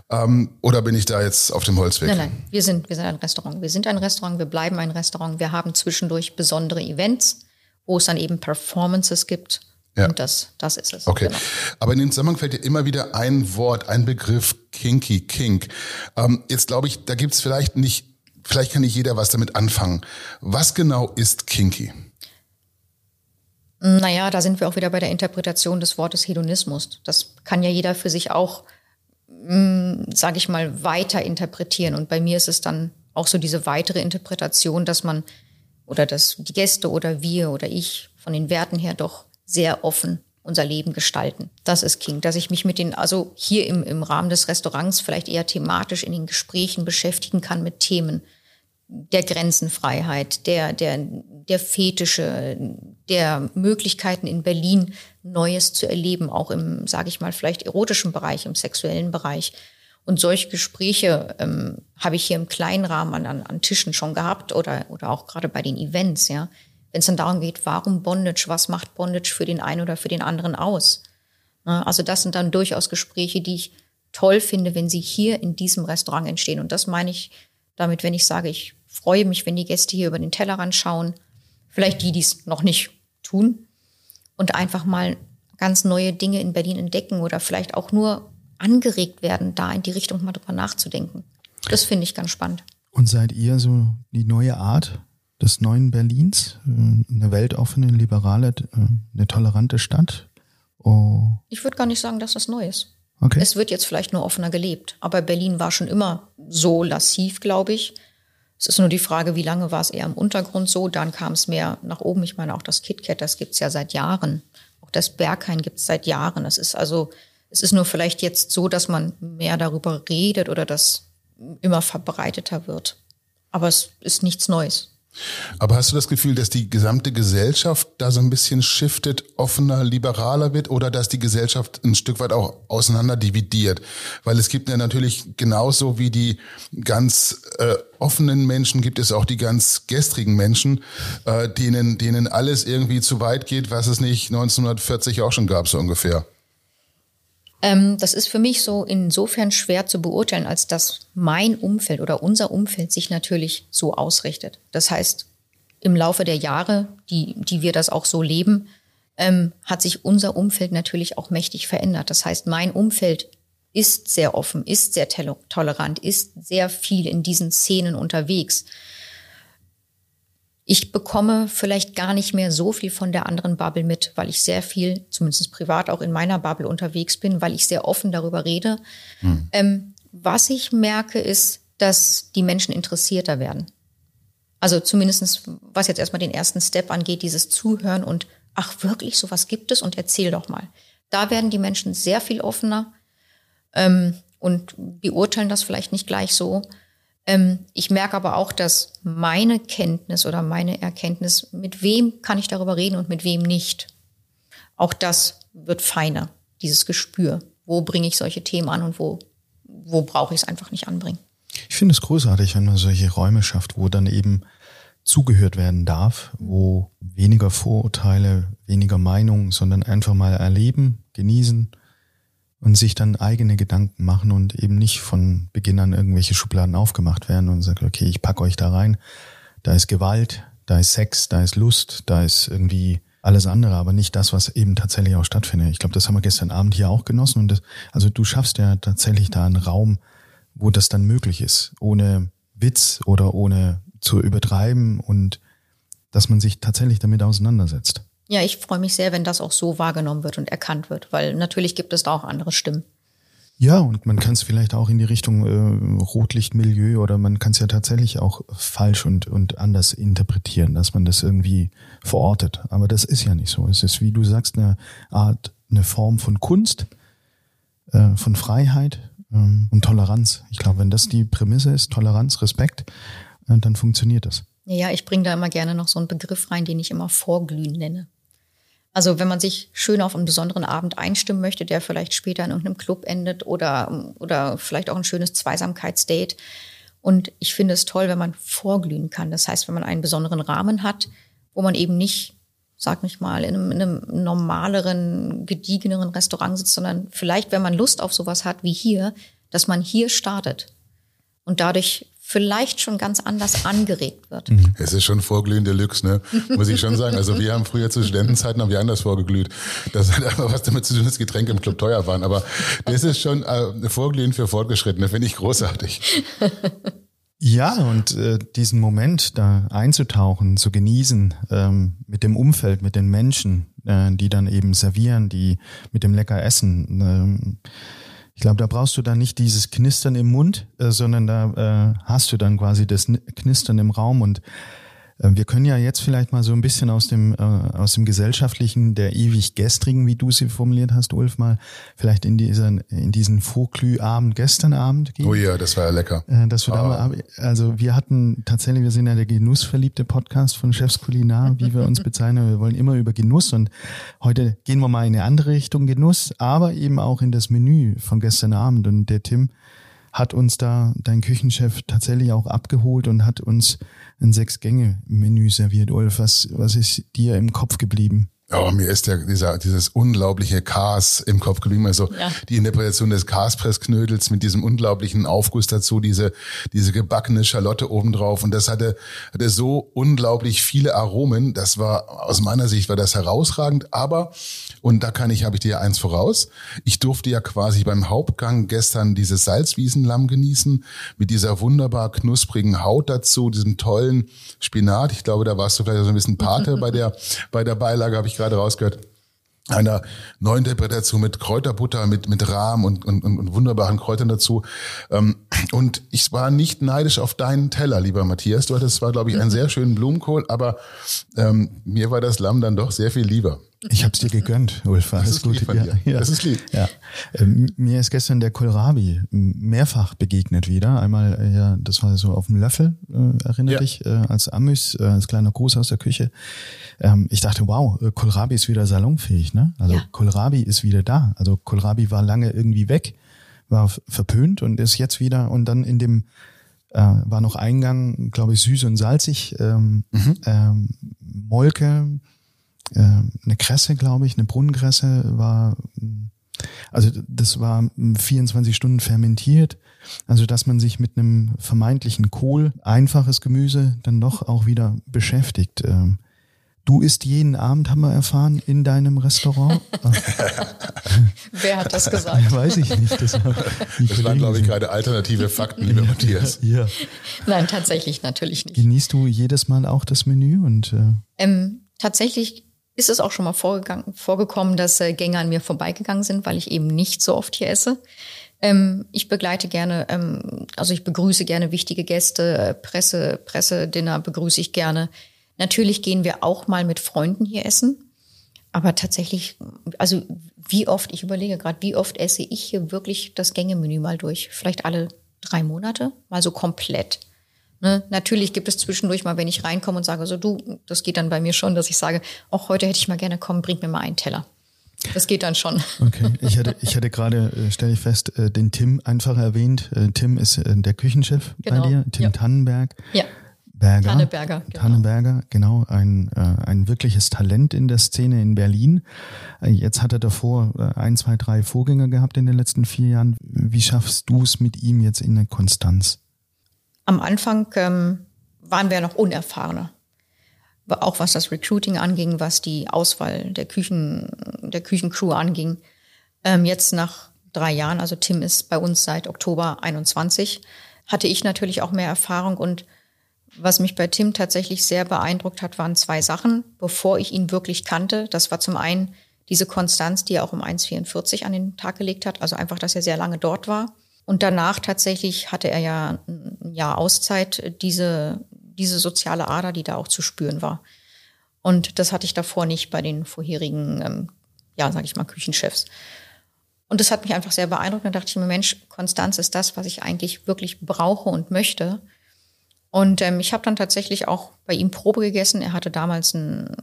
Ähm, oder bin ich da jetzt auf dem Holzweg? Nein, nein, wir sind, wir sind ein Restaurant. Wir sind ein Restaurant, wir bleiben ein Restaurant. Wir haben zwischendurch besondere Events wo es dann eben Performances gibt. Ja. Und das, das ist es. Okay. Genau. Aber in den Zusammenhang fällt dir immer wieder ein Wort, ein Begriff, Kinky, Kink. Ähm, jetzt glaube ich, da gibt es vielleicht nicht, vielleicht kann nicht jeder was damit anfangen. Was genau ist Kinky? Naja, da sind wir auch wieder bei der Interpretation des Wortes Hedonismus. Das kann ja jeder für sich auch, mm, sage ich mal, weiter interpretieren. Und bei mir ist es dann auch so diese weitere Interpretation, dass man oder dass die Gäste oder wir oder ich von den Werten her doch sehr offen unser Leben gestalten. Das ist King, dass ich mich mit den, also hier im, im Rahmen des Restaurants vielleicht eher thematisch in den Gesprächen beschäftigen kann mit Themen der Grenzenfreiheit, der, der, der Fetische, der Möglichkeiten in Berlin Neues zu erleben, auch im, sage ich mal, vielleicht erotischen Bereich, im sexuellen Bereich. Und solche Gespräche ähm, habe ich hier im kleinen Rahmen an, an Tischen schon gehabt oder, oder auch gerade bei den Events, ja. Wenn es dann darum geht, warum Bondage, was macht Bondage für den einen oder für den anderen aus? Na, also das sind dann durchaus Gespräche, die ich toll finde, wenn sie hier in diesem Restaurant entstehen. Und das meine ich damit, wenn ich sage, ich freue mich, wenn die Gäste hier über den Tellerrand schauen. Vielleicht die, die es noch nicht tun und einfach mal ganz neue Dinge in Berlin entdecken oder vielleicht auch nur angeregt werden, da in die Richtung mal drüber nachzudenken. Das finde ich ganz spannend. Und seid ihr so die neue Art des neuen Berlins? Äh, eine weltoffene, liberale, äh, eine tolerante Stadt? Oh. Ich würde gar nicht sagen, dass das neu ist. Okay. Es wird jetzt vielleicht nur offener gelebt. Aber Berlin war schon immer so lassiv, glaube ich. Es ist nur die Frage, wie lange war es eher im Untergrund so, dann kam es mehr nach oben. Ich meine, auch das KitKat, das gibt es ja seit Jahren. Auch das Berghain gibt es seit Jahren. Es ist also, es ist nur vielleicht jetzt so, dass man mehr darüber redet oder das immer verbreiteter wird. Aber es ist nichts Neues. Aber hast du das Gefühl, dass die gesamte Gesellschaft da so ein bisschen shiftet, offener, liberaler wird oder dass die Gesellschaft ein Stück weit auch auseinander dividiert? Weil es gibt ja natürlich genauso wie die ganz äh, offenen Menschen gibt es auch die ganz gestrigen Menschen, äh, denen, denen alles irgendwie zu weit geht, was es nicht 1940 auch schon gab, so ungefähr. Ähm, das ist für mich so insofern schwer zu beurteilen, als dass mein Umfeld oder unser Umfeld sich natürlich so ausrichtet. Das heißt, im Laufe der Jahre, die, die wir das auch so leben, ähm, hat sich unser Umfeld natürlich auch mächtig verändert. Das heißt, mein Umfeld ist sehr offen, ist sehr tolerant, ist sehr viel in diesen Szenen unterwegs ich bekomme vielleicht gar nicht mehr so viel von der anderen Bubble mit, weil ich sehr viel, zumindest privat auch in meiner Bubble unterwegs bin, weil ich sehr offen darüber rede. Hm. Ähm, was ich merke, ist, dass die Menschen interessierter werden. Also zumindestens, was jetzt erstmal den ersten Step angeht, dieses Zuhören und ach wirklich, sowas gibt es und erzähl doch mal. Da werden die Menschen sehr viel offener ähm, und beurteilen das vielleicht nicht gleich so. Ähm, ich merke aber auch, dass meine Kenntnis oder meine Erkenntnis, mit wem kann ich darüber reden und mit wem nicht, auch das wird feiner, dieses Gespür. Wo bringe ich solche Themen an und wo, wo brauche ich es einfach nicht anbringen? Ich finde es großartig, wenn man solche Räume schafft, wo dann eben zugehört werden darf, wo weniger Vorurteile, weniger Meinungen, sondern einfach mal erleben, genießen und sich dann eigene Gedanken machen und eben nicht von Beginn an irgendwelche Schubladen aufgemacht werden und sagt, okay, ich packe euch da rein, da ist Gewalt, da ist Sex, da ist Lust, da ist irgendwie alles andere, aber nicht das, was eben tatsächlich auch stattfindet. Ich glaube, das haben wir gestern Abend hier auch genossen und das, also du schaffst ja tatsächlich da einen Raum, wo das dann möglich ist, ohne Witz oder ohne zu übertreiben und dass man sich tatsächlich damit auseinandersetzt. Ja, ich freue mich sehr, wenn das auch so wahrgenommen wird und erkannt wird, weil natürlich gibt es da auch andere Stimmen. Ja, und man kann es vielleicht auch in die Richtung äh, Rotlichtmilieu oder man kann es ja tatsächlich auch falsch und, und anders interpretieren, dass man das irgendwie verortet. Aber das ist ja nicht so. Es ist, wie du sagst, eine Art, eine Form von Kunst, äh, von Freiheit ähm, und Toleranz. Ich glaube, wenn das die Prämisse ist, Toleranz, Respekt, äh, dann funktioniert das. Ja, ich bringe da immer gerne noch so einen Begriff rein, den ich immer Vorglühen nenne. Also wenn man sich schön auf einen besonderen Abend einstimmen möchte, der vielleicht später in irgendeinem Club endet oder, oder vielleicht auch ein schönes Zweisamkeitsdate. Und ich finde es toll, wenn man vorglühen kann. Das heißt, wenn man einen besonderen Rahmen hat, wo man eben nicht, sag mich mal, in einem, in einem normaleren, gediegeneren Restaurant sitzt, sondern vielleicht, wenn man Lust auf sowas hat wie hier, dass man hier startet und dadurch vielleicht schon ganz anders angeregt wird. Mhm. Es ist schon Vorglühen Deluxe, ne? Muss ich schon sagen. Also wir haben früher zu Studentenzeiten haben wir anders vorgeglüht. Das hat aber was damit zu tun, dass Getränke im Club teuer waren. Aber das ist schon äh, Vorglühen für Fortgeschrittene, finde ich großartig. Ja, und äh, diesen Moment da einzutauchen, zu genießen, ähm, mit dem Umfeld, mit den Menschen, äh, die dann eben servieren, die mit dem lecker Essen. Ähm, ich glaube, da brauchst du dann nicht dieses Knistern im Mund, äh, sondern da äh, hast du dann quasi das Knistern im Raum und wir können ja jetzt vielleicht mal so ein bisschen aus dem, äh, aus dem Gesellschaftlichen, der ewig gestrigen, wie du sie formuliert hast, Ulf, mal vielleicht in, dieser, in diesen Fauclü-Abend gestern Abend gehen. Oh ja, das war ja lecker. Äh, dass wir ah. da mal, also wir hatten tatsächlich, wir sind ja der genussverliebte Podcast von Chefs Kulinar, wie wir uns bezeichnen. Wir wollen immer über Genuss und heute gehen wir mal in eine andere Richtung Genuss, aber eben auch in das Menü von gestern Abend und der Tim hat uns da dein Küchenchef tatsächlich auch abgeholt und hat uns ein Sechs-Gänge-Menü serviert. Ulf, was, was ist dir im Kopf geblieben? Oh, mir ist ja dieser, dieses unglaubliche Cars im Kopf geblieben. Also ja. die Interpretation des Cars-Pressknödels mit diesem unglaublichen Aufguss dazu, diese, diese gebackene Schalotte obendrauf. Und das hatte, hatte so unglaublich viele Aromen. Das war, aus meiner Sicht war das herausragend. Aber, und da kann ich, habe ich dir eins voraus. Ich durfte ja quasi beim Hauptgang gestern dieses Salzwiesenlamm genießen mit dieser wunderbar knusprigen Haut dazu, diesem tollen Spinat. Ich glaube, da warst du vielleicht so ein bisschen Pate bei der, bei der Beilage, habe ich gerade rausgehört einer neuen Interpretation mit Kräuterbutter, mit, mit Rahm und, und, und wunderbaren Kräutern dazu. Ähm, und ich war nicht neidisch auf deinen Teller, lieber Matthias. Du hattest zwar, glaube ich, einen sehr schönen Blumenkohl, aber ähm, mir war das Lamm dann doch sehr viel lieber. Ich habe es dir gegönnt, Ulf. Alles das ist gut. Lieb ja, ja. Das ist lieb. Ja. Ähm, mir ist gestern der Kohlrabi mehrfach begegnet wieder. Einmal, äh, ja, das war so auf dem Löffel, äh, erinnert ja. dich, äh, als Amüs, äh, als kleiner Gruß aus der Küche. Ähm, ich dachte, wow, äh, Kohlrabi ist wieder salonfähig, ne? Also ja. Kohlrabi ist wieder da. Also Kohlrabi war lange irgendwie weg, war verpönt und ist jetzt wieder und dann in dem äh, war noch Eingang, glaube ich, süß und salzig, ähm, mhm. ähm, Molke, äh, eine Kresse, glaube ich, eine Brunnenkresse war, also das war 24 Stunden fermentiert. Also dass man sich mit einem vermeintlichen Kohl, einfaches Gemüse, dann doch auch wieder beschäftigt. Ähm, Du isst jeden Abend, haben wir erfahren, in deinem Restaurant. Wer hat das gesagt? Weiß ich nicht. Das, war, das waren, glaube ich, gerade alternative Fakten, lieber Matthias. Ja. Nein, tatsächlich natürlich nicht. Genießt du jedes Mal auch das Menü? Und, äh ähm, tatsächlich ist es auch schon mal vorgekommen, dass äh, Gänger an mir vorbeigegangen sind, weil ich eben nicht so oft hier esse. Ähm, ich begleite gerne, ähm, also ich begrüße gerne wichtige Gäste, äh, Presse, Pressedinner begrüße ich gerne. Natürlich gehen wir auch mal mit Freunden hier essen. Aber tatsächlich, also wie oft, ich überlege gerade, wie oft esse ich hier wirklich das Gängemenü mal durch? Vielleicht alle drei Monate, mal so komplett. Ne? Natürlich gibt es zwischendurch mal, wenn ich reinkomme und sage, so du, das geht dann bei mir schon, dass ich sage, auch heute hätte ich mal gerne kommen, bring mir mal einen Teller. Das geht dann schon. Okay, ich hatte, ich hatte gerade, äh, stelle ich fest, äh, den Tim einfach erwähnt. Äh, Tim ist der Küchenchef genau. bei dir, Tim ja. Tannenberg. Ja. Berger, Tanneberger. Genau. Tanneberger, genau, ein, ein wirkliches Talent in der Szene in Berlin. Jetzt hat er davor ein, zwei, drei Vorgänger gehabt in den letzten vier Jahren. Wie schaffst du es mit ihm jetzt in der Konstanz? Am Anfang ähm, waren wir noch unerfahrener. Auch was das Recruiting anging, was die Auswahl der Küchen, der Küchencrew anging. Ähm, jetzt nach drei Jahren, also Tim ist bei uns seit Oktober 21, hatte ich natürlich auch mehr Erfahrung und was mich bei Tim tatsächlich sehr beeindruckt hat, waren zwei Sachen, bevor ich ihn wirklich kannte. Das war zum einen diese Konstanz, die er auch um 1,44 an den Tag gelegt hat, also einfach, dass er sehr lange dort war. Und danach tatsächlich hatte er ja ein Jahr Auszeit, diese, diese soziale Ader, die da auch zu spüren war. Und das hatte ich davor nicht bei den vorherigen, ähm, ja, sag ich mal, Küchenchefs. Und das hat mich einfach sehr beeindruckt. Da dachte ich mir, Mensch, Konstanz ist das, was ich eigentlich wirklich brauche und möchte. Und ähm, ich habe dann tatsächlich auch bei ihm Probe gegessen. Er hatte damals einen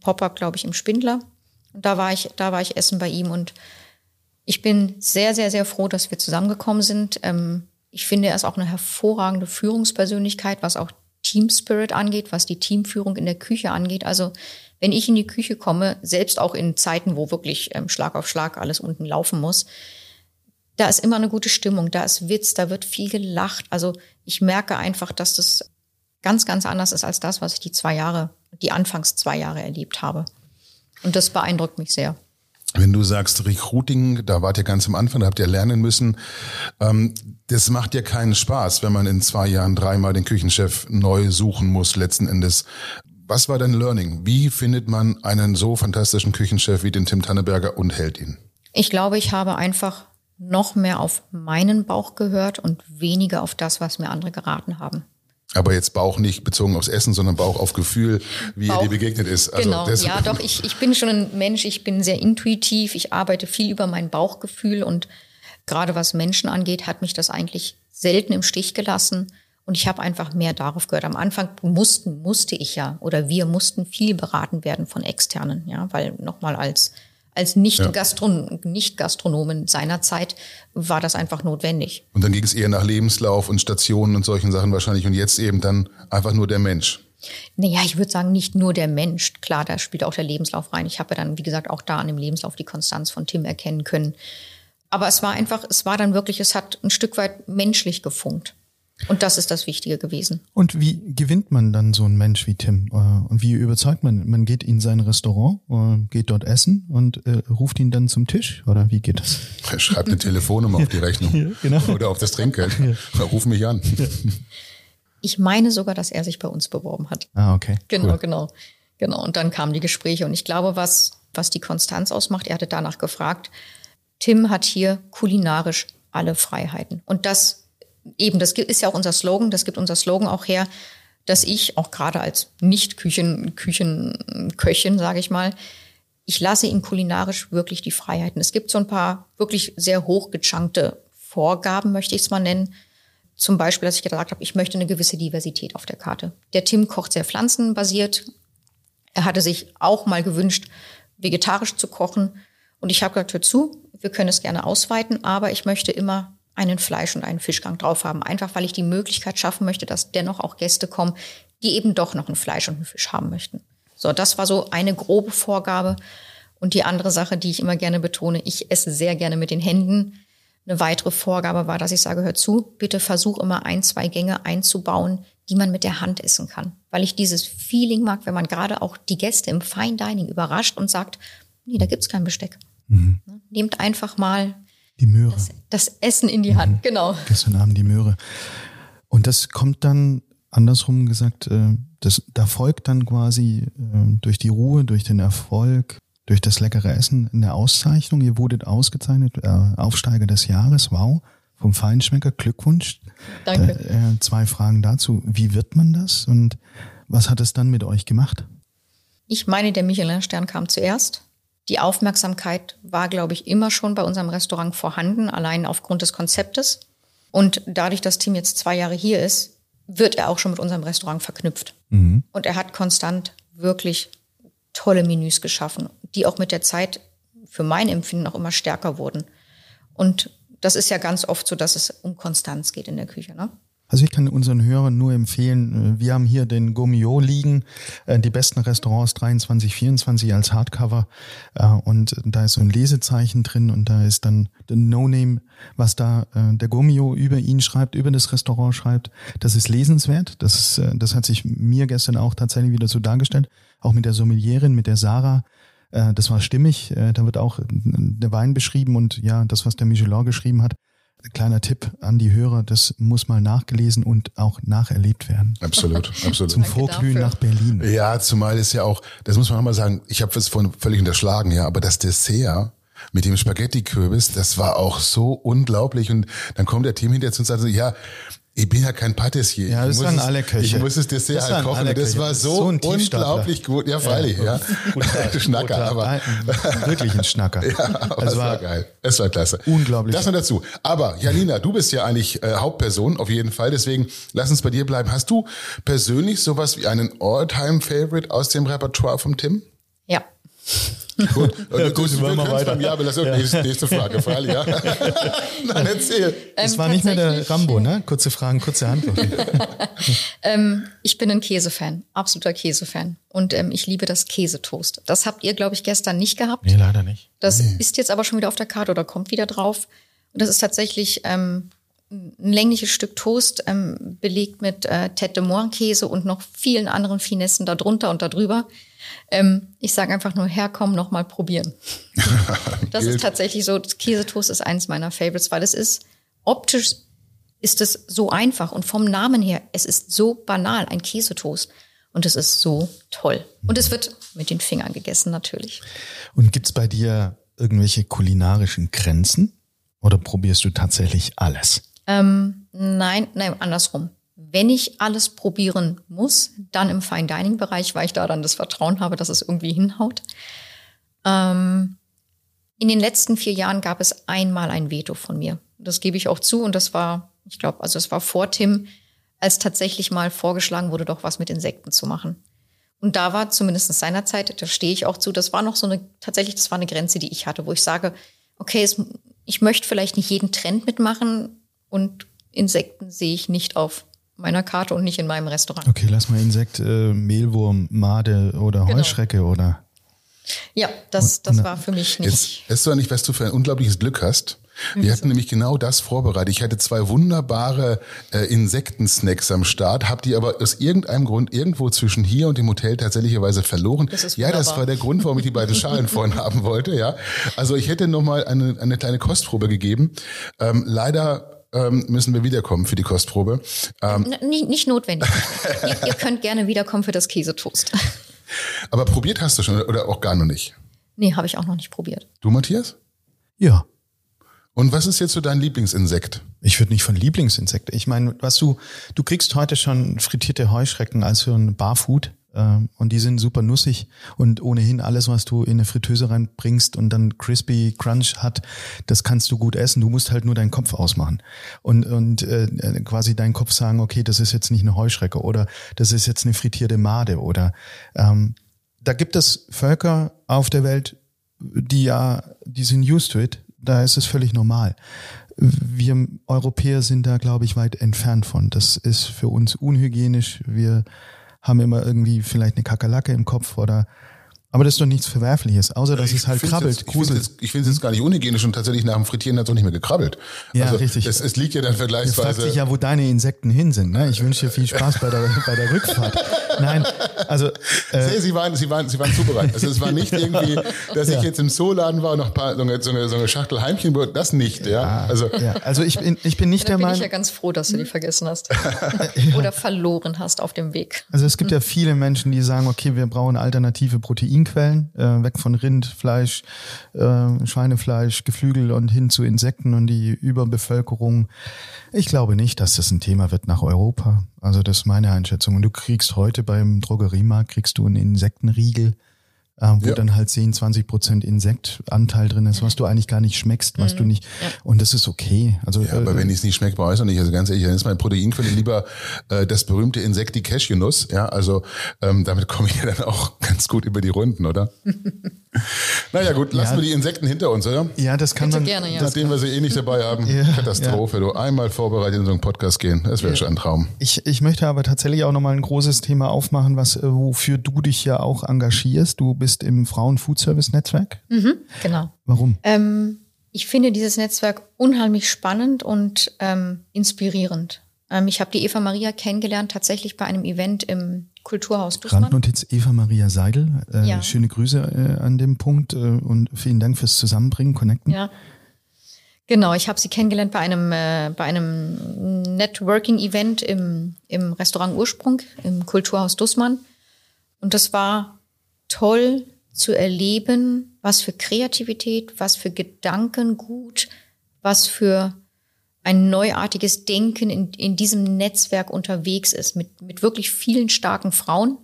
Pop-up, glaube ich, im Spindler. Und da war ich, da war ich essen bei ihm und ich bin sehr, sehr, sehr froh, dass wir zusammengekommen sind. Ähm, ich finde, er ist auch eine hervorragende Führungspersönlichkeit, was auch Team Spirit angeht, was die Teamführung in der Küche angeht. Also wenn ich in die Küche komme, selbst auch in Zeiten, wo wirklich ähm, Schlag auf Schlag alles unten laufen muss, da ist immer eine gute Stimmung, da ist Witz, da wird viel gelacht. Also ich merke einfach, dass das ganz, ganz anders ist als das, was ich die zwei Jahre, die anfangs zwei Jahre erlebt habe. Und das beeindruckt mich sehr. Wenn du sagst Recruiting, da wart ihr ganz am Anfang, da habt ihr lernen müssen. Ähm, das macht dir keinen Spaß, wenn man in zwei Jahren dreimal den Küchenchef neu suchen muss, letzten Endes. Was war dein Learning? Wie findet man einen so fantastischen Küchenchef wie den Tim Tanneberger und hält ihn? Ich glaube, ich habe einfach noch mehr auf meinen Bauch gehört und weniger auf das, was mir andere geraten haben. Aber jetzt Bauch nicht bezogen aufs Essen, sondern Bauch auf Gefühl, wie Bauch, er dir begegnet ist. Also genau, ja, doch, ich, ich bin schon ein Mensch, ich bin sehr intuitiv, ich arbeite viel über mein Bauchgefühl und gerade was Menschen angeht, hat mich das eigentlich selten im Stich gelassen. Und ich habe einfach mehr darauf gehört. Am Anfang mussten, musste ich ja, oder wir mussten viel beraten werden von Externen, ja, weil nochmal als als Nicht-Gastronomen nicht Gastronomen seiner Zeit war das einfach notwendig. Und dann ging es eher nach Lebenslauf und Stationen und solchen Sachen wahrscheinlich und jetzt eben dann einfach nur der Mensch. Naja, ich würde sagen, nicht nur der Mensch. Klar, da spielt auch der Lebenslauf rein. Ich habe ja dann, wie gesagt, auch da an dem Lebenslauf die Konstanz von Tim erkennen können. Aber es war einfach, es war dann wirklich, es hat ein Stück weit menschlich gefunkt. Und das ist das Wichtige gewesen. Und wie gewinnt man dann so einen Mensch wie Tim? Äh, und wie überzeugt man? Man geht in sein Restaurant, äh, geht dort essen und äh, ruft ihn dann zum Tisch? Oder wie geht das? Er schreibt eine Telefonnummer auf die Rechnung. Ja, genau. Oder auf das Trinkgeld. Ja. Ruf mich an. Ja. Ich meine sogar, dass er sich bei uns beworben hat. Ah, okay. Genau, cool. genau. Genau. Und dann kamen die Gespräche. Und ich glaube, was, was die Konstanz ausmacht, er hatte danach gefragt, Tim hat hier kulinarisch alle Freiheiten. Und das eben, das ist ja auch unser Slogan, das gibt unser Slogan auch her, dass ich auch gerade als Nicht-Küchen, Küchenköchin, sage ich mal, ich lasse ihm kulinarisch wirklich die Freiheiten. Es gibt so ein paar wirklich sehr hochgechunkte Vorgaben, möchte ich es mal nennen. Zum Beispiel, dass ich gesagt habe, ich möchte eine gewisse Diversität auf der Karte. Der Tim kocht sehr pflanzenbasiert. Er hatte sich auch mal gewünscht, vegetarisch zu kochen. Und ich habe gesagt, hör zu, wir können es gerne ausweiten, aber ich möchte immer einen Fleisch- und einen Fischgang drauf haben. Einfach weil ich die Möglichkeit schaffen möchte, dass dennoch auch Gäste kommen, die eben doch noch einen Fleisch und einen Fisch haben möchten. So, das war so eine grobe Vorgabe. Und die andere Sache, die ich immer gerne betone, ich esse sehr gerne mit den Händen. Eine weitere Vorgabe war, dass ich sage, hör zu, bitte versuch immer ein, zwei Gänge einzubauen, die man mit der Hand essen kann. Weil ich dieses Feeling mag, wenn man gerade auch die Gäste im Fine Dining überrascht und sagt, nee, da gibt's kein Besteck. Mhm. Nehmt einfach mal die Möhre. Das, das Essen in die Hand, mhm. genau. Gestern Abend die Möhre. Und das kommt dann andersrum gesagt, äh, das, da folgt dann quasi äh, durch die Ruhe, durch den Erfolg, durch das leckere Essen eine Auszeichnung. Ihr wurdet ausgezeichnet, äh, Aufsteiger des Jahres, wow, vom Feinschmecker, Glückwunsch. Danke. Da, zwei Fragen dazu. Wie wird man das und was hat es dann mit euch gemacht? Ich meine, der Michelin-Stern kam zuerst. Die Aufmerksamkeit war, glaube ich, immer schon bei unserem Restaurant vorhanden, allein aufgrund des Konzeptes. Und dadurch, dass Tim jetzt zwei Jahre hier ist, wird er auch schon mit unserem Restaurant verknüpft. Mhm. Und er hat konstant wirklich tolle Menüs geschaffen, die auch mit der Zeit für mein Empfinden auch immer stärker wurden. Und das ist ja ganz oft so, dass es um Konstanz geht in der Küche. Ne? Also ich kann unseren Hörern nur empfehlen, äh, wir haben hier den Gomio liegen, äh, die besten Restaurants 23, 24 als Hardcover äh, und da ist so ein Lesezeichen drin und da ist dann der No-Name, was da der Gomio über ihn schreibt, über das Restaurant schreibt. Das ist lesenswert. Das, ist, das hat sich mir gestern auch tatsächlich wieder so dargestellt, auch mit der Sommelierin, mit der Sarah. Das war stimmig. Da wird auch der Wein beschrieben und ja, das, was der Michelin geschrieben hat, kleiner Tipp an die Hörer, das muss mal nachgelesen und auch nacherlebt werden. Absolut, absolut. Zum Vorglühen nach Berlin. Ja, zumal ist ja auch, das muss man auch mal sagen, ich habe es vorhin völlig unterschlagen, ja, aber das Dessert mit dem Spaghetti-Kürbis, das war auch so unglaublich und dann kommt der Team hinterher zu und sagt so, ja, ich bin ja kein Patissier. Ja, das waren alle Köche. Ich muss das Dessert das halt kochen. Das war so, so unglaublich gut. Ja, freilich, ja. ja. Schnacker, Guter, aber. Wirklich ein Schnacker. ja, aber es war, war geil. Es war klasse. Unglaublich. Das noch dazu. Aber Janina, du bist ja eigentlich äh, Hauptperson auf jeden Fall. Deswegen lass uns bei dir bleiben. Hast du persönlich sowas wie einen All-Time-Favorite aus dem Repertoire vom Tim? Ja. Gut, ja, gut, wir wir weiter. Ja, aber das ist ja. nächste, nächste Frage, Frage, ja. Nein, erzähl. Es ähm, war nicht mehr der Rambo, ne? Kurze Fragen, kurze Antworten. ähm, ich bin ein Käsefan, absoluter Käsefan. Und ähm, ich liebe das Käsetoast. Das habt ihr, glaube ich, gestern nicht gehabt. Nee, leider nicht. Das nee. ist jetzt aber schon wieder auf der Karte oder kommt wieder drauf. Und das ist tatsächlich ähm, ein längliches Stück Toast, ähm, belegt mit äh, Tête de Moine Käse und noch vielen anderen Finessen darunter und darüber. Ähm, ich sage einfach nur herkommen, nochmal probieren. das ist tatsächlich so, Käsetoast ist eines meiner Favorites, weil es ist optisch ist es so einfach und vom Namen her, es ist so banal, ein Käsetoast. Und es ist so toll. Und es wird mit den Fingern gegessen, natürlich. Und gibt's bei dir irgendwelche kulinarischen Grenzen? Oder probierst du tatsächlich alles? Ähm, nein, nein, andersrum wenn ich alles probieren muss, dann im Fine Dining Bereich, weil ich da dann das Vertrauen habe, dass es irgendwie hinhaut. Ähm, in den letzten vier Jahren gab es einmal ein Veto von mir. Das gebe ich auch zu und das war, ich glaube, also es war vor Tim, als tatsächlich mal vorgeschlagen wurde, doch was mit Insekten zu machen. Und da war zumindest seinerzeit, da stehe ich auch zu, das war noch so eine, tatsächlich, das war eine Grenze, die ich hatte, wo ich sage, okay, es, ich möchte vielleicht nicht jeden Trend mitmachen und Insekten sehe ich nicht auf meiner Karte und nicht in meinem Restaurant. Okay, lass mal Insekt, äh, Mehlwurm, Made oder Genau. Heuschrecke oder. Ja, das, das war für mich Jetzt nicht. weißt du nicht, was du für ein unglaubliches Glück hast. Wir hatten nämlich genau das vorbereitet. Ich hatte zwei wunderbare äh, Insektensnacks am Start, habe die aber aus irgendeinem Grund irgendwo zwischen hier und dem Hotel tatsächlicherweise verloren. Das ist ja, das war der Grund, warum ich die beiden Schalen vorhin haben wollte. Ja, also ich hätte noch mal eine, eine kleine Kostprobe gegeben. Ähm, leider ähm, müssen wir wiederkommen für die Kostprobe. Ähm, N- Nicht, nicht notwendig. ihr, ihr könnt gerne wiederkommen für das Käsetoast. aber probiert hast du schon oder auch gar noch nicht. Nee, habe ich auch noch nicht probiert. Du, Matthias? Ja. Und was ist jetzt so dein Lieblingsinsekt? Ich würde nicht von Lieblingsinsekten. Ich meine, was du, du kriegst heute schon frittierte Heuschrecken als für ein Barfood. Ähm, Und die sind super nussig und ohnehin alles, was du in eine Fritteuse reinbringst und dann crispy Crunch hat, das kannst du gut essen. Du musst halt nur deinen Kopf ausmachen und und äh, äh, quasi deinen Kopf sagen, okay, das ist jetzt nicht eine Heuschrecke oder das ist jetzt eine frittierte Made oder ähm, da gibt es Völker auf der Welt, die ja, die sind used to it. Da ist es völlig normal. Wir Europäer sind da, glaube ich, weit entfernt von. Das ist für uns unhygienisch. Wir haben immer irgendwie vielleicht eine Kakerlake im Kopf oder aber das ist doch nichts Verwerfliches, außer dass es halt krabbelt, Jetzt, ich finde gruselt. es jetzt, ich gar nicht unhygienisch und tatsächlich nach dem Frittieren hat es auch nicht mehr gekrabbelt. Ja, also richtig. Es, es liegt ja dann Jetzt fragt vergleichsweise. sich ja, wo deine Insekten hin sind. Ne? Ich wünsche dir viel Spaß bei der, bei der Rückfahrt. Nein, also äh, sie waren, sie waren, sie waren zubereitet. Also es war nicht irgendwie, dass ich jetzt im Zooladen war und noch ein paar, so eine, so eine, so eine Schachtel Heimchen, das nicht, ja. Also, ja, also ich bin, ich bin nicht Da der bin ich Meinung. ja ganz froh, dass du die vergessen hast. Oder verloren hast auf dem Weg. Also es gibt ja viele Menschen, die sagen, okay, wir brauchen alternative Proteinquellen, äh, weg von Rind, Fleisch, äh, Schweinefleisch, Geflügel und hin zu Insekten und die Überbevölkerung. Ich glaube nicht, dass das ein Thema wird nach Europa. Also das ist meine Einschätzung. Und du kriegst heute beim Drogeriemarkt kriegst du einen Insektenriegel, äh, wo Ja. dann halt 10, 20 Prozent Insektanteil drin ist, was du eigentlich gar nicht schmeckst, was du nicht. Und das ist okay. Also ja, aber äh, wenn ich es nicht schmeckt, brauche ich es auch nicht. Also ganz ehrlich, dann ist meine Proteinquelle lieber äh, das berühmte Insekt, die Cashewnuss. Ja, also ähm, damit komme ich ja dann auch ganz gut über die Runden, oder? naja gut, lassen Ja. wir die Insekten hinter uns, oder? ja, das kann Bitte man. gerne, ja. Nachdem wir sie eh nicht dabei haben, Ja, Katastrophe. Du einmal vorbereitet in so einen Podcast gehen, das wäre schon ein Traum. Ich, ich möchte aber tatsächlich auch nochmal ein großes Thema aufmachen, was, äh, wofür du dich ja auch engagierst. Du bist im Frauen-Food-Service-Netzwerk. Genau. Warum? Ähm, ich finde dieses Netzwerk unheimlich spannend und ähm, inspirierend. Ähm, ich habe die Eva Maria kennengelernt tatsächlich bei einem Event im Kulturhaus Dussmann. Randnotiz Eva Maria Seidel. Äh, Ja. Schöne Grüße äh, an dem Punkt äh, und vielen Dank fürs Zusammenbringen, Connecten. Ja. Genau, ich habe sie kennengelernt bei einem, äh, bei einem Networking-Event im, im Restaurant Ursprung im Kulturhaus Dussmann. Und das war toll zu erleben, was für Kreativität, was für Gedankengut, was für ein neuartiges Denken in, in diesem Netzwerk unterwegs ist, mit, mit wirklich vielen starken Frauen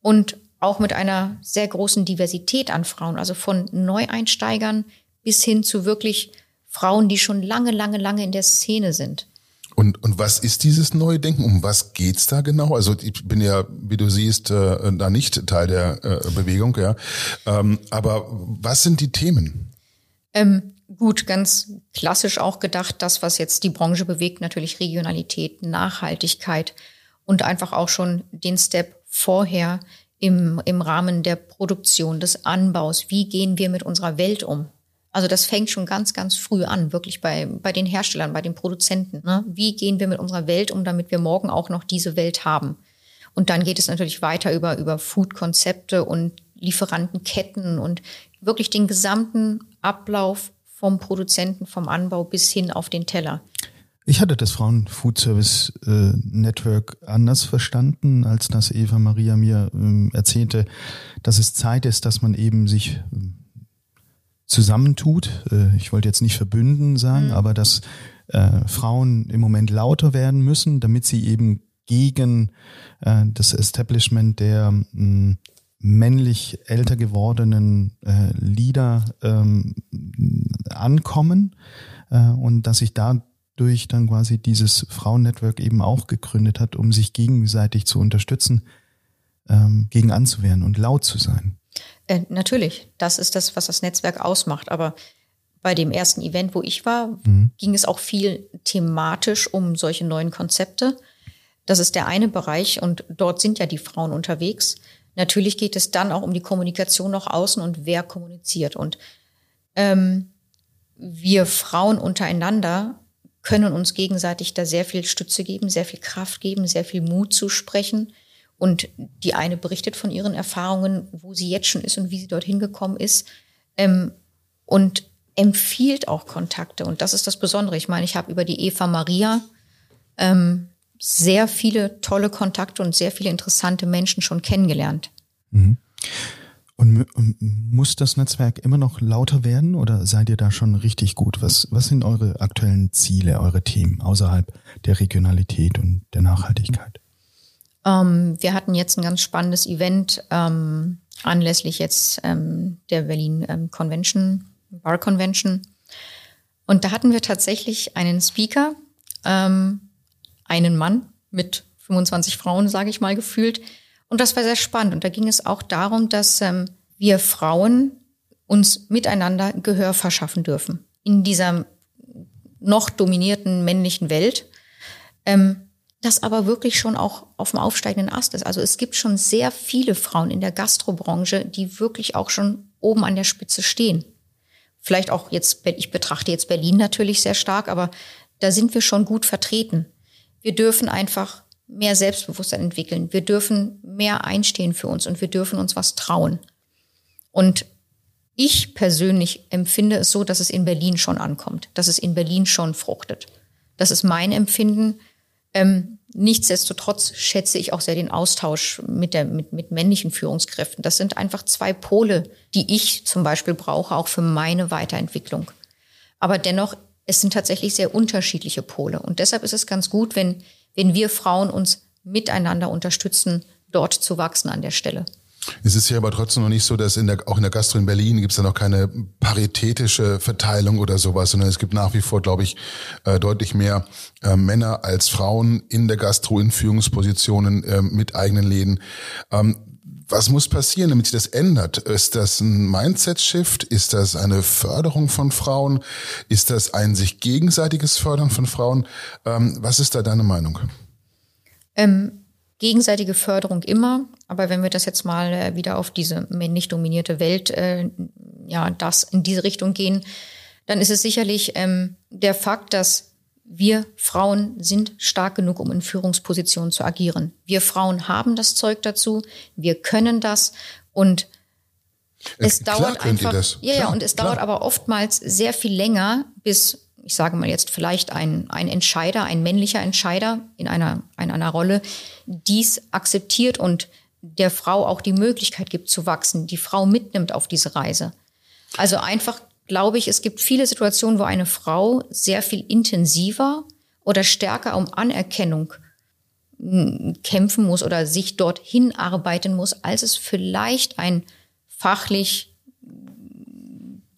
und auch mit einer sehr großen Diversität an Frauen, also von Neueinsteigern bis hin zu wirklich Frauen, die schon lange, lange, lange in der Szene sind. Und, und was ist dieses neue Denken? Um was geht's da genau? Also ich bin ja, wie du siehst, äh, da nicht Teil der äh, Bewegung, ja. Ähm, aber was sind die Themen? Ähm, gut, ganz klassisch auch gedacht, das, was jetzt die Branche bewegt, natürlich Regionalität, Nachhaltigkeit und einfach auch schon den Step vorher im, im Rahmen der Produktion, des Anbaus. Wie gehen wir mit unserer Welt um? Also das fängt schon ganz, ganz früh an, wirklich bei, bei den Herstellern, bei den Produzenten. Ne? Wie gehen wir mit unserer Welt um, damit wir morgen auch noch diese Welt haben? Und dann geht es natürlich weiter über, über Food-Konzepte und Lieferantenketten und wirklich den gesamten Ablauf vom Produzenten, vom Anbau bis hin auf den Teller. Ich hatte das Frauen-Food-Service äh, Network anders verstanden, als dass Eva Maria mir ähm, erzählte, dass es Zeit ist, dass man eben sich ähm, zusammentut. Äh, ich wollte jetzt nicht verbünden sagen, aber dass äh, Frauen im Moment lauter werden müssen, damit sie eben gegen äh, das Establishment der mh, männlich älter gewordenen äh, Leader ähm, ankommen äh, und dass sich dadurch dann quasi dieses Frauennetwork eben auch gegründet hat, um sich gegenseitig zu unterstützen, ähm, gegen anzuwehren und laut zu sein. Äh, natürlich, das ist das, was das Netzwerk ausmacht. Aber bei dem ersten Event, wo ich war, ging es auch viel thematisch um solche neuen Konzepte. Das ist der eine Bereich und dort sind ja die Frauen unterwegs. Natürlich geht es dann auch um die Kommunikation nach außen und wer kommuniziert. Und ähm, wir Frauen untereinander können uns gegenseitig da sehr viel Stütze geben, sehr viel Kraft geben, sehr viel Mut zu sprechen. Und die eine berichtet von ihren Erfahrungen, wo sie jetzt schon ist und wie sie dorthin gekommen ist. Ähm, und empfiehlt auch Kontakte. Und das ist das Besondere. Ich meine, ich habe über die Eva Maria ähm, sehr viele tolle Kontakte und sehr viele interessante Menschen schon kennengelernt. Mhm. Und muss das Netzwerk immer noch lauter werden oder seid ihr da schon richtig gut? Was, was sind eure aktuellen Ziele, eure Themen außerhalb der Regionalität und der Nachhaltigkeit? Ähm, wir hatten jetzt ein ganz spannendes Event ähm, anlässlich jetzt ähm, der Berlin ähm, Convention, Bar Convention. Und da hatten wir tatsächlich einen Speaker, ähm, einen Mann mit 25 Frauen, sage ich mal, gefühlt. Und das war sehr spannend. Und da ging es auch darum, dass ähm, wir Frauen uns miteinander Gehör verschaffen dürfen. In dieser noch dominierten männlichen Welt. Ähm, das aber wirklich schon auch auf dem aufsteigenden Ast ist. Also es gibt schon sehr viele Frauen in der Gastrobranche, die wirklich auch schon oben an der Spitze stehen. Vielleicht auch jetzt, ich betrachte jetzt Berlin natürlich sehr stark, aber da sind wir schon gut vertreten. Wir dürfen einfach mehr Selbstbewusstsein entwickeln. Wir dürfen mehr einstehen für uns und wir dürfen uns was trauen. Und ich persönlich empfinde es so, dass es in Berlin schon ankommt, dass es in Berlin schon fruchtet. Das ist mein Empfinden. Ähm, nichtsdestotrotz schätze ich auch sehr den Austausch mit, der, mit, mit männlichen Führungskräften. Das sind einfach zwei Pole, die ich zum Beispiel brauche, auch für meine Weiterentwicklung. Aber dennoch, es sind tatsächlich sehr unterschiedliche Pole. Und deshalb ist es ganz gut, wenn, wenn wir Frauen uns miteinander unterstützen, dort zu wachsen an der Stelle. Es ist ja aber trotzdem noch nicht so, dass in der, auch in der Gastro in Berlin gibt es ja noch keine paritätische Verteilung oder sowas, sondern es gibt nach wie vor, glaube ich, äh, deutlich mehr äh, Männer als Frauen in der Gastro in Führungspositionen äh, mit eigenen Läden. Ähm, was muss passieren, damit sich das ändert? Ist das ein Mindset-Shift? Ist das eine Förderung von Frauen? Ist das ein sich gegenseitiges Fördern von Frauen? Ähm, was ist da deine Meinung? Ähm, gegenseitige Förderung immer. Aber wenn wir das jetzt mal äh, wieder auf diese männlich dominierte Welt, äh, ja, das in diese Richtung gehen, dann ist es sicherlich ähm, der Fakt, dass wir Frauen sind stark genug, um in Führungspositionen zu agieren. Wir Frauen haben das Zeug dazu, wir können das und es Klar dauert einfach, ja, ja, und es klar. dauert aber oftmals sehr viel länger, bis ich sage mal jetzt vielleicht ein, ein Entscheider, ein männlicher Entscheider in einer, in einer Rolle, dies akzeptiert und der Frau auch die Möglichkeit gibt zu wachsen, die Frau mitnimmt auf diese Reise. Also einfach glaube ich, es gibt viele Situationen, wo eine Frau sehr viel intensiver oder stärker um Anerkennung hm, kämpfen muss oder sich dorthin arbeiten muss, als es vielleicht ein fachlich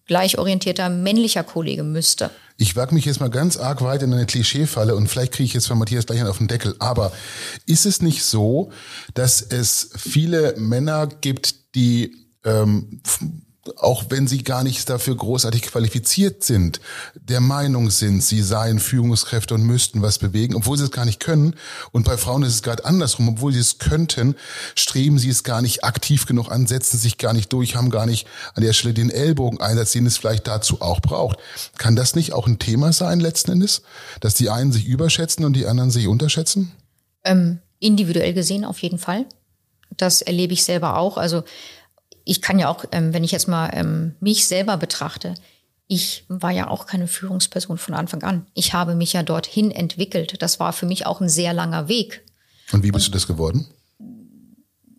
gleichorientierter männlicher Kollege müsste. Ich wage mich jetzt mal ganz arg weit in eine Klischeefalle und vielleicht kriege ich jetzt von Matthias gleich einen auf den Deckel. Aber ist es nicht so, dass es viele Männer gibt, die ähm, auch wenn sie gar nicht dafür großartig qualifiziert sind, der Meinung sind, sie seien Führungskräfte und müssten was bewegen, obwohl sie es gar nicht können. Und bei Frauen ist es gerade andersrum, obwohl sie es könnten, streben sie es gar nicht aktiv genug an, setzen sich gar nicht durch, haben gar nicht an der Stelle den Ellbogeneinsatz, den es vielleicht dazu auch braucht. Kann das nicht auch ein Thema sein letzten Endes, dass die einen sich überschätzen und die anderen sich unterschätzen? Ähm, individuell gesehen auf jeden Fall. Das erlebe ich selber auch. Also ich kann ja auch, ähm, wenn ich jetzt mal ähm, mich selber betrachte, ich war ja auch keine Führungsperson von Anfang an. Ich habe mich ja dorthin entwickelt. Das war für mich auch ein sehr langer Weg. Und wie bist Und du das geworden?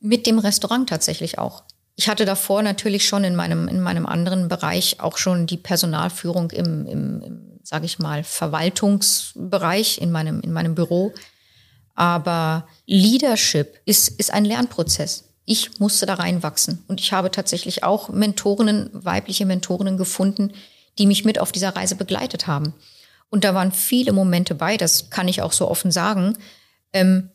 Mit dem Restaurant tatsächlich auch. Ich hatte davor natürlich schon in meinem, in meinem anderen Bereich auch schon die Personalführung im, im, im sage ich mal, Verwaltungsbereich in meinem, in meinem Büro. Aber Leadership ist, ist ein Lernprozess ich musste da reinwachsen. Und ich habe tatsächlich auch Mentorinnen, weibliche Mentorinnen gefunden, die mich mit auf dieser Reise begleitet haben. Und da waren viele Momente bei, das kann ich auch so offen sagen. Ähm,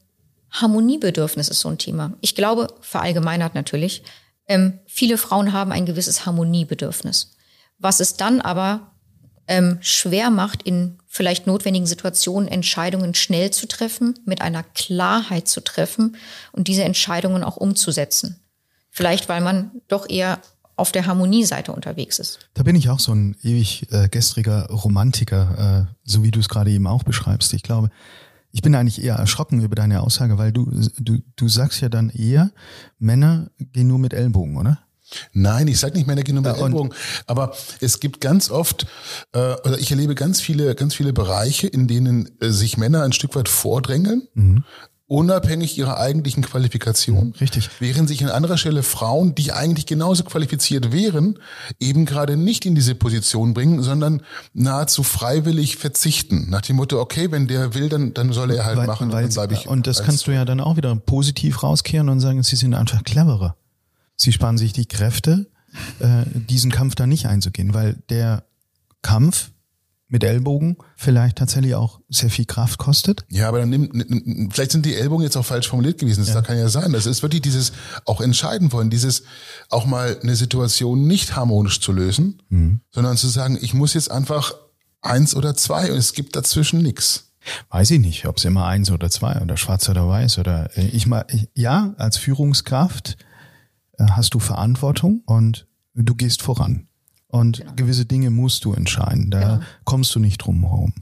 Harmoniebedürfnis ist so ein Thema. Ich glaube, verallgemeinert natürlich, ähm, viele Frauen haben ein gewisses Harmoniebedürfnis. Was es dann aber ähm, schwer macht, in vielleicht notwendigen Situationen Entscheidungen schnell zu treffen, mit einer Klarheit zu treffen und diese Entscheidungen auch umzusetzen. Vielleicht, weil man doch eher auf der Harmonieseite unterwegs ist. Da bin ich auch so ein ewig äh, gestriger Romantiker, äh, so wie du es gerade eben auch beschreibst. Ich glaube, ich bin eigentlich eher erschrocken über deine Aussage, weil du, du, du sagst ja dann eher, Männer gehen nur mit Ellbogen, oder? Nein, ich sage nicht Männer mit ja, Ellbogen, aber es gibt ganz oft, äh, oder ich erlebe ganz viele, ganz viele Bereiche, in denen äh, sich Männer ein Stück weit vordrängeln. Mhm unabhängig ihrer eigentlichen Qualifikation. Richtig. Während sich an anderer Stelle Frauen, die eigentlich genauso qualifiziert wären, eben gerade nicht in diese Position bringen, sondern nahezu freiwillig verzichten. Nach dem Motto, okay, wenn der will, dann, dann soll er halt weil, machen. Weil, und, dann ich und das kannst du ja dann auch wieder positiv rauskehren und sagen, sie sind einfach cleverer. Sie sparen sich die Kräfte, äh, diesen Kampf da nicht einzugehen, weil der Kampf mit Ellbogen vielleicht tatsächlich auch sehr viel Kraft kostet. Ja, aber dann nimm, vielleicht sind die Ellbogen jetzt auch falsch formuliert gewesen. Das ja. kann ja sein. Das ist wirklich dieses auch entscheiden wollen, dieses auch mal eine Situation nicht harmonisch zu lösen, mhm. sondern zu sagen, ich muss jetzt einfach eins oder zwei und es gibt dazwischen nichts. Weiß ich nicht, ob es immer eins oder zwei oder schwarz oder weiß oder äh, ich mal ja als Führungskraft hast du Verantwortung und du gehst voran. Und genau. gewisse Dinge musst du entscheiden. Da genau. kommst du nicht drum herum.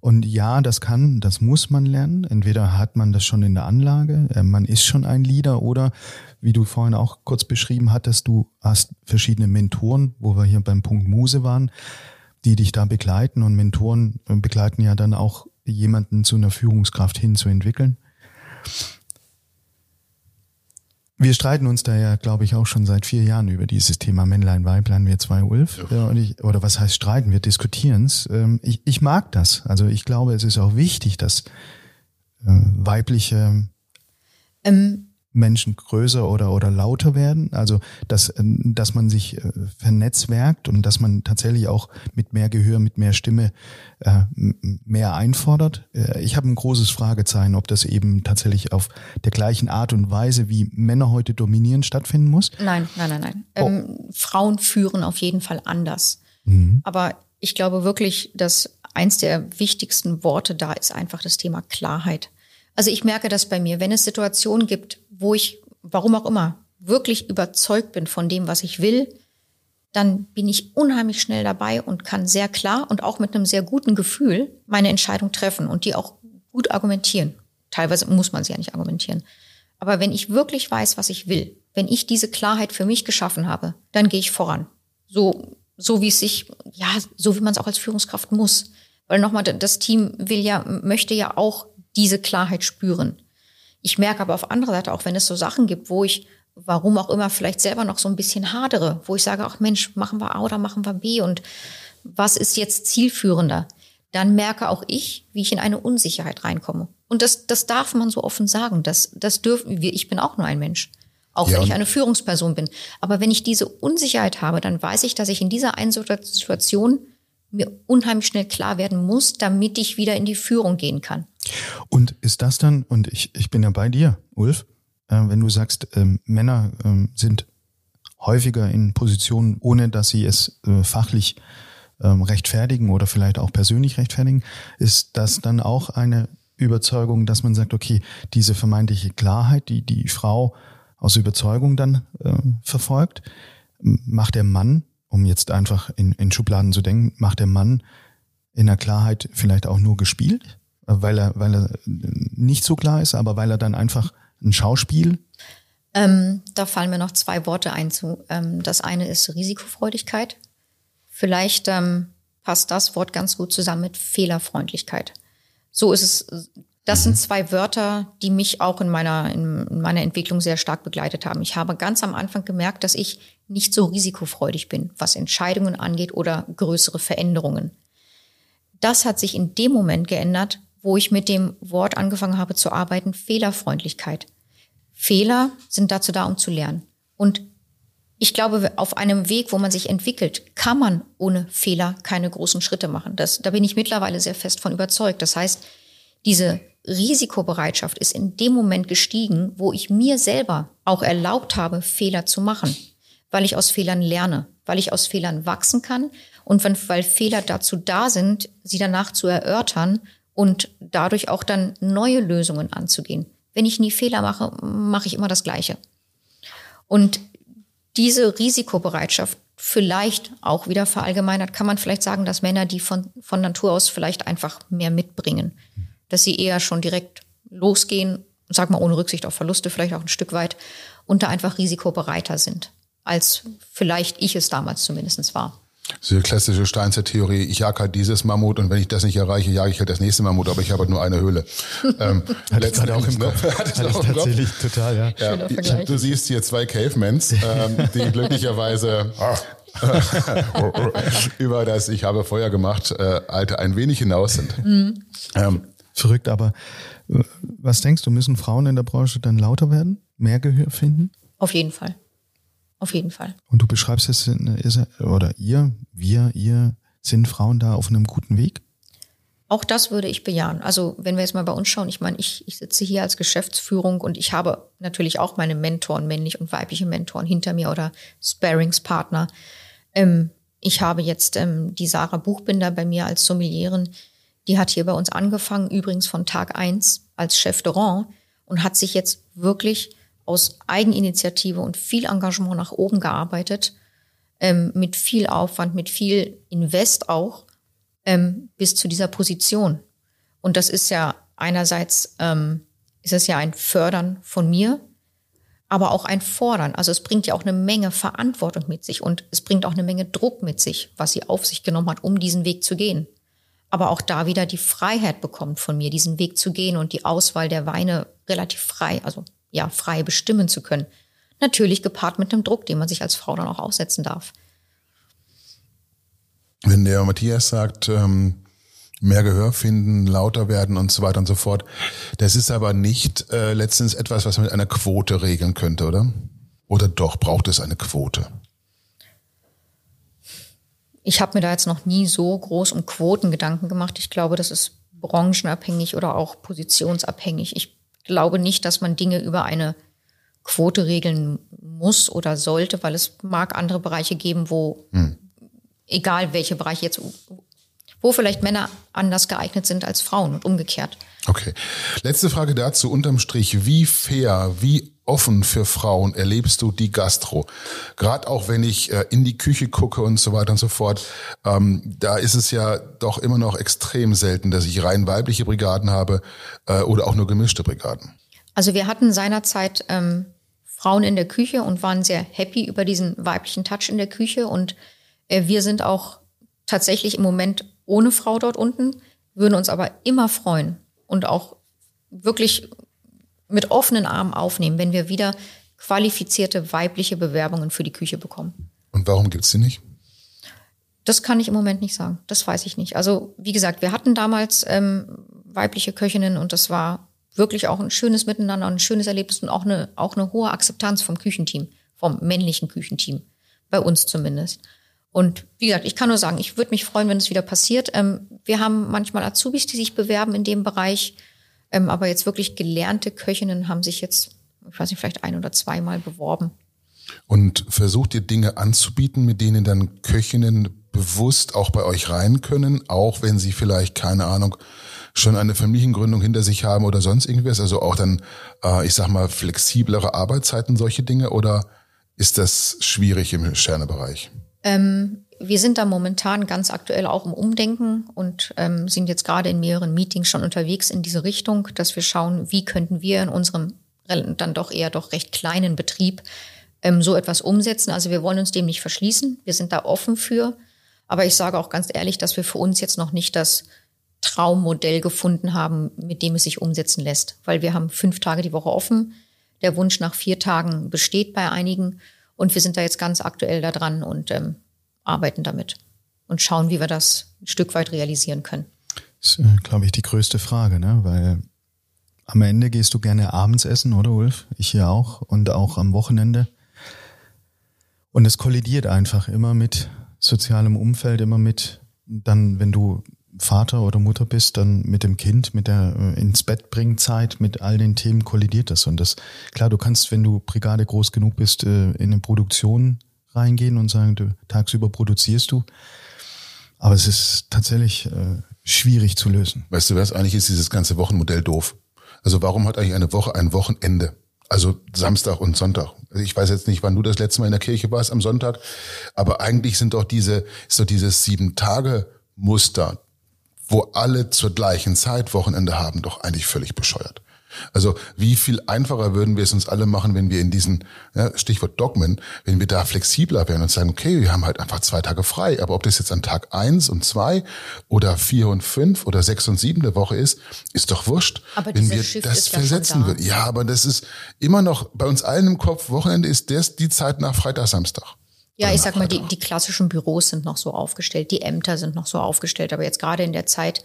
Und ja, das kann, das muss man lernen. Entweder hat man das schon in der Anlage, äh, man ist schon ein Leader oder wie du vorhin auch kurz beschrieben hattest, du hast verschiedene Mentoren, wo wir hier beim Punkt Muse waren, die dich da begleiten. Und Mentoren äh, begleiten ja dann auch jemanden zu einer Führungskraft hinzuentwickeln. Wir streiten uns da ja, glaube ich, auch schon seit vier Jahren über dieses Thema Männlein, Weiblein, wir zwei Ulf. Ja. Und ich, oder was heißt streiten? Wir diskutieren es. Ähm, ich, ich mag das. Also ich glaube, es ist auch wichtig, dass äh, weibliche ähm, Menschen größer oder, oder lauter werden. Also, dass, äh, dass man sich äh, vernetzwerkt und dass man tatsächlich auch mit mehr Gehör, mit mehr Stimme äh, mehr einfordert. Ich habe ein großes Fragezeichen, ob das eben tatsächlich auf der gleichen Art und Weise, wie Männer heute dominieren, stattfinden muss. Nein, nein, nein, nein. Oh. Ähm, Frauen führen auf jeden Fall anders. Mhm. Aber ich glaube wirklich, dass eins der wichtigsten Worte da ist einfach das Thema Klarheit. Also ich merke das bei mir, wenn es Situationen gibt, wo ich, warum auch immer, wirklich überzeugt bin von dem, was ich will, dann bin ich unheimlich schnell dabei und kann sehr klar und auch mit einem sehr guten Gefühl meine Entscheidung treffen und die auch gut argumentieren. Teilweise muss man sie ja nicht argumentieren. Aber wenn ich wirklich weiß, was ich will, wenn ich diese Klarheit für mich geschaffen habe, dann gehe ich voran. So, so wie es sich, ja, so wie man es auch als Führungskraft muss. Weil nochmal, das Team will ja, möchte ja auch diese Klarheit spüren. Ich merke aber auf anderer Seite auch, wenn es so Sachen gibt, wo ich, warum auch immer, vielleicht selber noch so ein bisschen hadere, wo ich sage, ach Mensch, machen wir A oder machen wir B und was ist jetzt zielführender? Dann merke auch ich, wie ich in eine Unsicherheit reinkomme. Und das, das darf man so offen sagen. Das, das dürfen wir. Ich bin auch nur ein Mensch. Auch ja, wenn ich eine Führungsperson bin. Aber wenn ich diese Unsicherheit habe, dann weiß ich, dass ich in dieser einen Situation mir unheimlich schnell klar werden muss, damit ich wieder in die Führung gehen kann. Und ist das dann, und ich, ich bin ja bei dir, Ulf, äh, wenn du sagst, ähm, Männer ähm, sind häufiger in Positionen, ohne dass sie es äh, fachlich ähm, rechtfertigen oder vielleicht auch persönlich rechtfertigen, ist das dann auch eine Überzeugung, dass man sagt, okay, diese vermeintliche Klarheit, die die Frau aus Überzeugung dann äh, verfolgt, macht der Mann um jetzt einfach in, in Schubladen zu denken, macht der Mann in der Klarheit vielleicht auch nur gespielt, weil er, weil er nicht so klar ist, aber weil er dann einfach ein Schauspiel. Ähm, da fallen mir noch zwei Worte ein zu. Ähm, das eine ist Risikofreudigkeit. Vielleicht ähm, passt das Wort ganz gut zusammen mit Fehlerfreundlichkeit. So ist es das sind zwei Wörter, die mich auch in meiner, in meiner Entwicklung sehr stark begleitet haben. Ich habe ganz am Anfang gemerkt, dass ich nicht so risikofreudig bin, was Entscheidungen angeht oder größere Veränderungen. Das hat sich in dem Moment geändert, wo ich mit dem Wort angefangen habe zu arbeiten, Fehlerfreundlichkeit. Fehler sind dazu da, um zu lernen. Und ich glaube, auf einem Weg, wo man sich entwickelt, kann man ohne Fehler keine großen Schritte machen. Das, da bin ich mittlerweile sehr fest von überzeugt. Das heißt, diese Risikobereitschaft ist in dem Moment gestiegen, wo ich mir selber auch erlaubt habe, Fehler zu machen, weil ich aus Fehlern lerne, weil ich aus Fehlern wachsen kann Und wenn, weil Fehler dazu da sind, sie danach zu erörtern und dadurch auch dann neue Lösungen anzugehen. Wenn ich nie Fehler mache, mache ich immer das Gleiche. Und diese Risikobereitschaft vielleicht auch wieder verallgemeinert, kann man vielleicht sagen, dass Männer, die von, von Natur aus vielleicht einfach mehr mitbringen, dass sie eher schon direkt losgehen, sag mal ohne Rücksicht auf Verluste, vielleicht auch ein Stück weit, und da einfach risikobereiter sind, als vielleicht ich es damals zumindest war. Diese klassische Steinzeit-Theorie, ich jage halt dieses Mammut und wenn ich das nicht erreiche, jage ich halt das nächste Mammut, aber ich habe halt nur eine Höhle. ähm, ich gerade auch im Kopf. Hatte ich auch tatsächlich Kopf. total, ja. ja du siehst hier zwei Cavemans, ähm, die glücklicherweise über das Ich habe Feuer gemacht, äh, Alte ein wenig hinaus sind. Mhm. Ähm, Verrückt, aber äh, was denkst du, müssen Frauen in der Branche dann lauter werden? Mehr Gehör finden? Auf jeden Fall. Auf jeden Fall. Und du beschreibst es, oder ihr, wir, ihr, sind Frauen da auf einem guten Weg? Auch das würde ich bejahen. Also wenn wir jetzt mal bei uns schauen, ich meine, ich, ich sitze hier als Geschäftsführung und ich habe natürlich auch meine Mentoren, männlich und weibliche Mentoren hinter mir oder Sparingspartner. Ähm, ich habe jetzt ähm, die Sarah Buchbinder bei mir als Sommelieren. Die hat hier bei uns angefangen, übrigens von Tag eins als Chef de Rang und hat sich jetzt wirklich aus Eigeninitiative und viel Engagement nach oben gearbeitet, ähm, mit viel Aufwand, mit viel Invest auch, ähm, bis zu dieser Position. Und das ist ja einerseits, ähm, ist es ja ein Fördern von mir, aber auch ein Fordern. Also es bringt ja auch eine Menge Verantwortung mit sich und es bringt auch eine Menge Druck mit sich, was sie auf sich genommen hat, um diesen Weg zu gehen. Aber auch da wieder die Freiheit bekommt von mir, diesen Weg zu gehen und die Auswahl der Weine relativ frei, also ja, frei bestimmen zu können. Natürlich gepaart mit einem Druck, den man sich als Frau dann auch aussetzen darf. Wenn der Matthias sagt, ähm, mehr Gehör finden, lauter werden und so weiter und so fort, das ist aber nicht äh, letztens etwas, was man mit einer Quote regeln könnte, oder? Oder doch braucht es eine Quote? Ich habe mir da jetzt noch nie so groß um Quoten Gedanken gemacht. Ich glaube, das ist branchenabhängig oder auch positionsabhängig. Ich glaube nicht, dass man Dinge über eine Quote regeln muss oder sollte, weil es mag andere Bereiche geben, wo, hm. egal welche Bereiche jetzt, wo vielleicht Männer anders geeignet sind als Frauen und umgekehrt. Okay. Letzte Frage dazu, unterm Strich. Wie fair, wie offen für Frauen erlebst du die Gastro? Gerade auch wenn ich äh, in die Küche gucke und so weiter und so fort, ähm, da ist es ja doch immer noch extrem selten, dass ich rein weibliche Brigaden habe äh, oder auch nur gemischte Brigaden. Also wir hatten seinerzeit ähm, Frauen in der Küche und waren sehr happy über diesen weiblichen Touch in der Küche und äh, wir sind auch tatsächlich im Moment ohne Frau dort unten, würden uns aber immer freuen und auch wirklich mit offenen Armen aufnehmen, wenn wir wieder qualifizierte weibliche Bewerbungen für die Küche bekommen. Und warum gibt's sie nicht? Das kann ich im Moment nicht sagen. Das weiß ich nicht. Also wie gesagt, wir hatten damals ähm, weibliche Köchinnen und das war wirklich auch ein schönes Miteinander, ein schönes Erlebnis und auch eine, auch eine hohe Akzeptanz vom Küchenteam, vom männlichen Küchenteam, bei uns zumindest. Und wie gesagt, ich kann nur sagen, ich würde mich freuen, wenn es wieder passiert. Ähm, wir haben manchmal Azubis, die sich bewerben in dem Bereich. Ähm, aber jetzt wirklich gelernte Köchinnen haben sich jetzt, ich weiß nicht, vielleicht ein oder zweimal beworben. Und versucht ihr Dinge anzubieten, mit denen dann Köchinnen bewusst auch bei euch rein können, auch wenn sie vielleicht, keine Ahnung, schon eine Familiengründung hinter sich haben oder sonst irgendwas? Also auch dann, äh, ich sag mal, flexiblere Arbeitszeiten, solche Dinge? Oder ist das schwierig im Sternebereich? Ähm, wir sind da momentan ganz aktuell auch im Umdenken und ähm, sind jetzt gerade in mehreren Meetings schon unterwegs in diese Richtung, dass wir schauen, wie könnten wir in unserem dann doch eher doch recht kleinen Betrieb ähm, so etwas umsetzen. Also wir wollen uns dem nicht verschließen. Wir sind da offen für. Aber ich sage auch ganz ehrlich, dass wir für uns jetzt noch nicht das Traummodell gefunden haben, mit dem es sich umsetzen lässt. Weil wir haben fünf Tage die Woche offen. Der Wunsch nach vier Tagen besteht bei einigen. Und wir sind da jetzt ganz aktuell da dran und ähm, arbeiten damit und schauen, wie wir das ein Stück weit realisieren können. Das ist, äh, glaube ich, die größte Frage, ne? weil am Ende gehst du gerne abends essen, oder Ulf? Ich hier auch und auch am Wochenende. Und es kollidiert einfach immer mit sozialem Umfeld, immer mit dann, wenn du Vater oder Mutter bist, dann mit dem Kind, mit der äh, ins Bett bringen Zeit, mit all den Themen kollidiert das. Und das, klar, du kannst, wenn du Brigade groß genug bist, äh, in eine Produktion reingehen und sagen, du, tagsüber produzierst du. Aber es ist tatsächlich äh, schwierig zu lösen. Weißt du was, eigentlich ist dieses ganze Wochenmodell doof. Also warum hat eigentlich eine Woche ein Wochenende? Also Samstag und Sonntag. Also ich weiß jetzt nicht, wann du das letzte Mal in der Kirche warst am Sonntag, aber eigentlich sind doch diese, ist doch dieses sieben Tage Muster, wo alle zur gleichen Zeit Wochenende haben, doch eigentlich völlig bescheuert. Also wie viel einfacher würden wir es uns alle machen, wenn wir in diesen, ja, Stichwort Dogmen, wenn wir da flexibler wären und sagen, okay, wir haben halt einfach zwei Tage frei, aber ob das jetzt an Tag eins und zwei oder vier und fünf oder sechs und sieben der Woche ist, ist doch wurscht. Aber wenn wir Shift das versetzen da. würden. Ja, aber das ist immer noch bei uns allen im Kopf, Wochenende ist das die Zeit nach Freitag, Samstag. Ja, ich sag mal, die, die klassischen Büros sind noch so aufgestellt, die Ämter sind noch so aufgestellt, aber jetzt gerade in der Zeit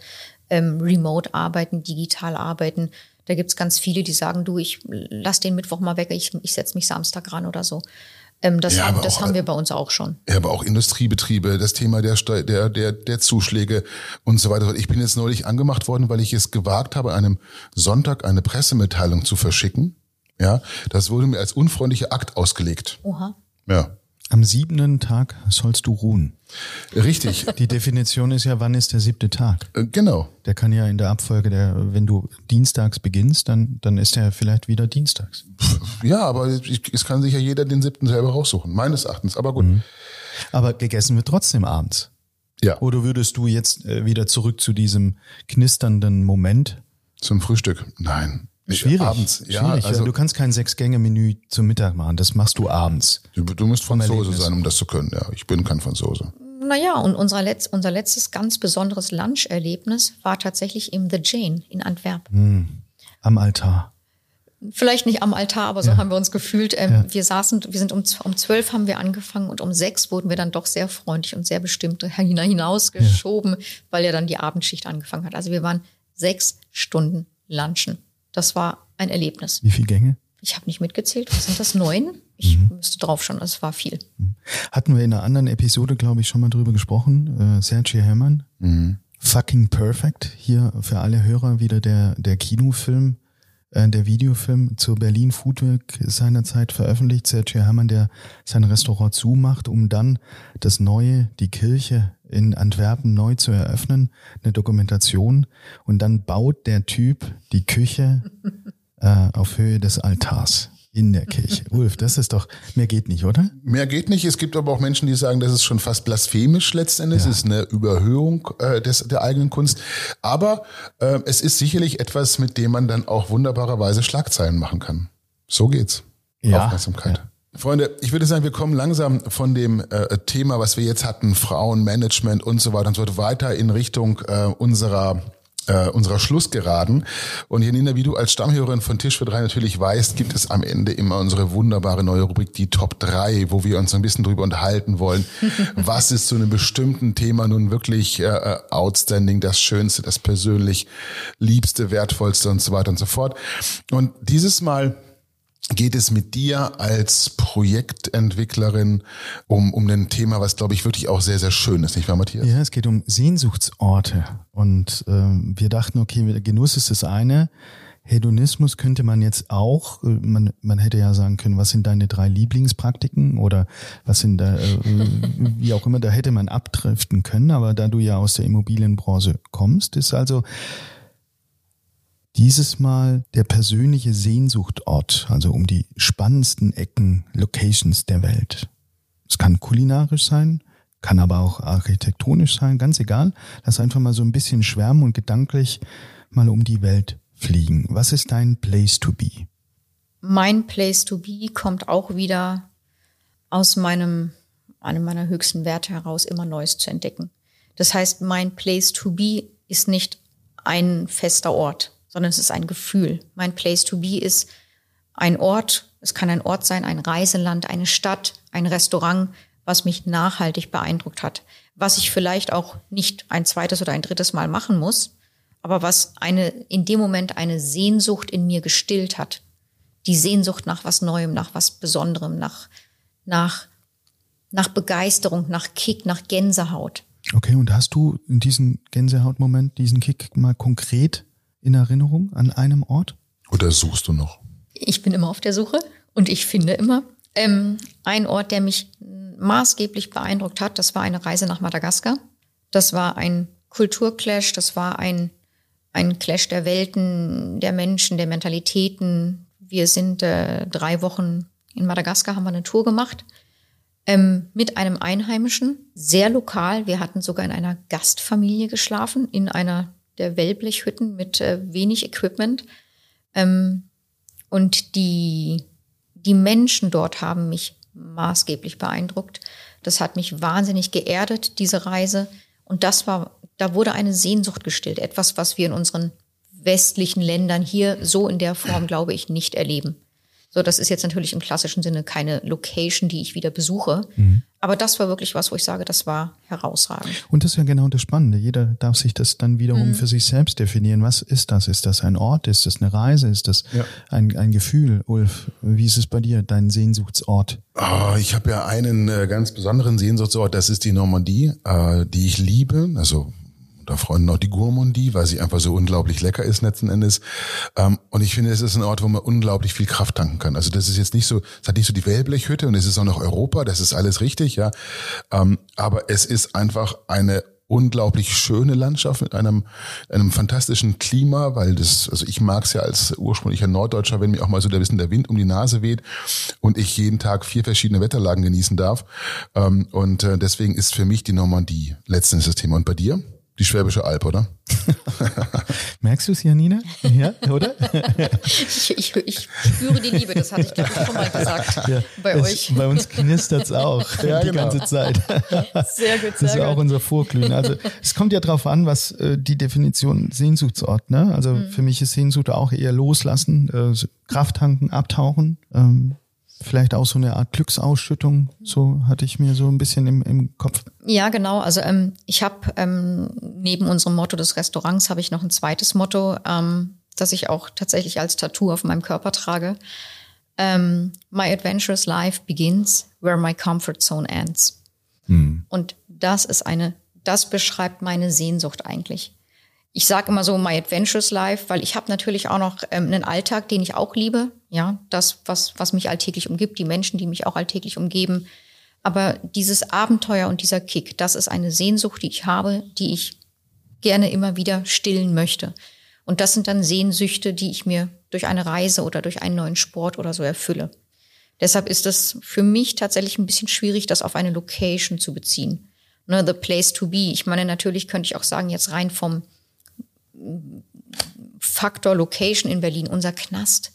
ähm, remote arbeiten, digital arbeiten, da gibt's ganz viele, die sagen, du, ich lass den Mittwoch mal weg, ich, ich setz mich Samstag ran oder so. Ähm, das Ja, haben, das auch- haben wir bei uns auch schon. Ja, aber auch Industriebetriebe, das Thema der, der, der, der Zuschläge und so weiter. Ich bin jetzt neulich angemacht worden, weil ich es gewagt habe, einem Sonntag eine Pressemitteilung zu verschicken. Ja, das wurde mir als unfreundlicher Akt ausgelegt. Oha. Ja, Am siebten Tag sollst du ruhen. richtig. Die Definition ist ja, wann ist der siebte Tag? Äh, genau. Der kann ja in der Abfolge der, wenn du dienstags beginnst, dann, dann ist der vielleicht wieder dienstags. Ja, aber es kann sich ja jeder den siebten selber raussuchen, meines Erachtens. Aber gut. Aber gegessen wird trotzdem abends. Ja, Oder würdest du jetzt äh, wieder zurück zu diesem knisternden Moment? zum Frühstück. Nein. Schwierig. Abends. Ja, Schwierig. also du kannst kein Sechs-Gänge-Menü zum Mittag machen. Das machst du abends. du, du musst Franzose sein, um das zu können. Ja, ich bin kein Franzose. Naja, und unser, Letz-, unser letztes ganz besonderes Luncherlebnis war tatsächlich im The Jane in Antwerpen. Am Altar. Vielleicht nicht am Altar, aber so haben wir uns gefühlt. Ähm, Wir saßen, wir sind um, um zwölf haben wir angefangen und um sechs wurden wir dann doch sehr freundlich und sehr bestimmt hin- hinausgeschoben, weil ja dann die Abendschicht angefangen hat. Also wir waren sechs Stunden lunchen. Das war ein Erlebnis. Wie viele Gänge? Ich habe nicht mitgezählt. Was sind das? Neun? Ich müsste drauf schauen. Es war viel. Hatten wir in einer anderen Episode, glaube ich, schon mal drüber gesprochen. Äh, Sergio Herrmann. Fucking Perfect. Hier für alle Hörer wieder der, der Kinofilm, der Videofilm zur Berlin Food Week seinerzeit veröffentlicht. Sergio Herrmann, der sein Restaurant zumacht, um dann das Neue, die Kirche in Antwerpen neu zu eröffnen. Eine Dokumentation. Und dann baut der Typ die Küche äh, auf Höhe des Altars in der Kirche. Ulf, das ist doch, mehr geht nicht, oder? Mehr geht nicht. Es gibt aber auch Menschen, die sagen, das ist schon fast blasphemisch letztendlich. Es ist eine Überhöhung äh, des, der eigenen Kunst. Aber äh, es ist sicherlich etwas, mit dem man dann auch wunderbarerweise Schlagzeilen machen kann. So geht's. Ja. Aufmerksamkeit. Freunde, ich würde sagen, wir kommen langsam von dem äh, Thema, was wir jetzt hatten, Frauen, Management und so weiter und so fort, weiter in Richtung äh, unserer äh, unserer Schlussgeraden. Und Janina, wie du als Stammhörerin von Tisch für drei natürlich weißt, gibt es am Ende immer unsere wunderbare neue Rubrik, die Top 3, wo wir uns ein bisschen drüber unterhalten wollen. was ist zu einem bestimmten Thema nun wirklich äh, äh, outstanding, das Schönste, das persönlich Liebste, Wertvollste und so weiter und so fort. Und dieses Mal geht es mit dir als Projektentwicklerin um, um ein Thema, was, glaube ich, wirklich auch sehr, sehr schön ist, nicht wahr, Matthias? Ja, es geht um Sehnsuchtsorte. Und ähm, wir dachten, okay, Genuss ist das eine. Hedonismus könnte man jetzt auch, äh, man, man hätte ja sagen können, was sind deine drei Lieblingspraktiken oder was sind da, äh, wie auch immer, da hätte man abdriften können, aber da du ja aus der Immobilienbranche kommst, ist also dieses Mal der persönliche Sehnsuchtort, also um die spannendsten Ecken, Locations der Welt. Es kann kulinarisch sein, kann aber auch architektonisch sein, ganz egal. Lass einfach mal so ein bisschen schwärmen und gedanklich mal um die Welt fliegen. Was ist dein Place to be? Mein Place to be kommt auch wieder aus meinem, einem meiner höchsten Werte heraus, immer Neues zu entdecken. Das heißt, mein Place to be ist nicht ein fester Ort, sondern es ist ein Gefühl. Mein Place to be ist ein Ort, es kann ein Ort sein, ein Reiseland, eine Stadt, ein Restaurant, was mich nachhaltig beeindruckt hat, was ich vielleicht auch nicht ein zweites oder ein drittes Mal machen muss, aber was eine, in dem Moment eine Sehnsucht in mir gestillt hat. Die Sehnsucht nach was Neuem, nach was Besonderem, nach, nach, nach Begeisterung, nach Kick, nach Gänsehaut. Okay, und hast du in diesem Gänsehautmoment, diesen Kick mal konkret in Erinnerung an einem Ort? Oder suchst du noch? Ich bin immer auf der Suche und ich finde immer. Ähm, ein Ort, der mich maßgeblich beeindruckt hat, das war eine Reise nach Madagaskar. Das war ein Kulturclash, das war ein, ein Clash der Welten, der Menschen, der Mentalitäten. Wir sind äh, drei Wochen in Madagaskar, haben wir eine Tour gemacht ähm, mit einem Einheimischen, sehr lokal. Wir hatten sogar in einer Gastfamilie geschlafen, in einer der Wellblechhütten mit äh, wenig Equipment. Ähm, und die, die Menschen dort haben mich maßgeblich beeindruckt. Das hat mich wahnsinnig geerdet, diese Reise. Und das war, da wurde eine Sehnsucht gestillt. Etwas, was wir in unseren westlichen Ländern hier so in der Form, glaube ich, nicht erleben. So, das ist jetzt natürlich im klassischen Sinne keine Location, die ich wieder besuche. Mhm. Aber das war wirklich was, wo ich sage, das war herausragend. Und das ist ja genau das Spannende. Jeder darf sich das dann wiederum mhm. für sich selbst definieren. Was ist das? Ist das ein Ort? Ist das eine Reise? Ist das ja. ein, ein Gefühl? Ulf, wie ist es bei dir, dein Sehnsuchtsort? Oh, ich habe ja einen äh, ganz besonderen Sehnsuchtsort. Das ist die Normandie, äh, die ich liebe. Also da freuen auch die Gourmandie, weil sie einfach so unglaublich lecker ist letzten Endes. Ähm, und ich finde, es ist ein Ort, wo man unglaublich viel Kraft tanken kann. Also das ist jetzt nicht so, es hat nicht so die Wellblechhütte und es ist auch noch Europa, das ist alles richtig, ja. Ähm, aber es ist einfach eine unglaublich schöne Landschaft mit einem, einem fantastischen Klima, weil das, also ich mag es ja als ursprünglicher Norddeutscher, wenn mir auch mal so der Wissen der Wind um die Nase weht und ich jeden Tag vier verschiedene Wetterlagen genießen darf. Ähm, und äh, deswegen ist für mich die Normandie letztens das Thema. Und bei dir? Die Schwäbische Alb, oder? Merkst du es, Janina? Ja, oder? ich, ich, ich, spüre die Liebe, das hatte ich, glaube ich, schon mal gesagt. Ja, bei es, euch. Bei uns knistert es auch ja, die genau. ganze Zeit. Sehr gut, sehr Das ist gut. auch unser Vorglühen. Also es kommt ja darauf an, was äh, die Definition Sehnsuchtsort, ne? Also mhm. für mich ist Sehnsucht auch eher loslassen, äh, Kraft tanken, abtauchen. Ähm, vielleicht auch so eine Art Glücksausschüttung, so hatte ich mir so ein bisschen im, im Kopf. Ja, genau. Also ähm, ich habe ähm, neben unserem Motto des Restaurants habe ich noch ein zweites Motto, ähm, das ich auch tatsächlich als Tattoo auf meinem Körper trage. Ähm, my adventurous life begins where my comfort zone ends. Hm. Und das ist eine, das beschreibt meine Sehnsucht eigentlich ich sage immer so my adventures life, weil ich habe natürlich auch noch ähm, einen Alltag, den ich auch liebe. Ja, das, was, was mich alltäglich umgibt, die Menschen, die mich auch alltäglich umgeben. Aber dieses Abenteuer und dieser Kick, das ist eine Sehnsucht, die ich habe, die ich gerne immer wieder stillen möchte. Und das sind dann Sehnsüchte, die ich mir durch eine Reise oder durch einen neuen Sport oder so erfülle. Deshalb ist es für mich tatsächlich ein bisschen schwierig, das auf eine Location zu beziehen. Ne, the place to be. Ich meine, natürlich könnte ich auch sagen, jetzt rein vom, Faktor Location in Berlin, unser Knast.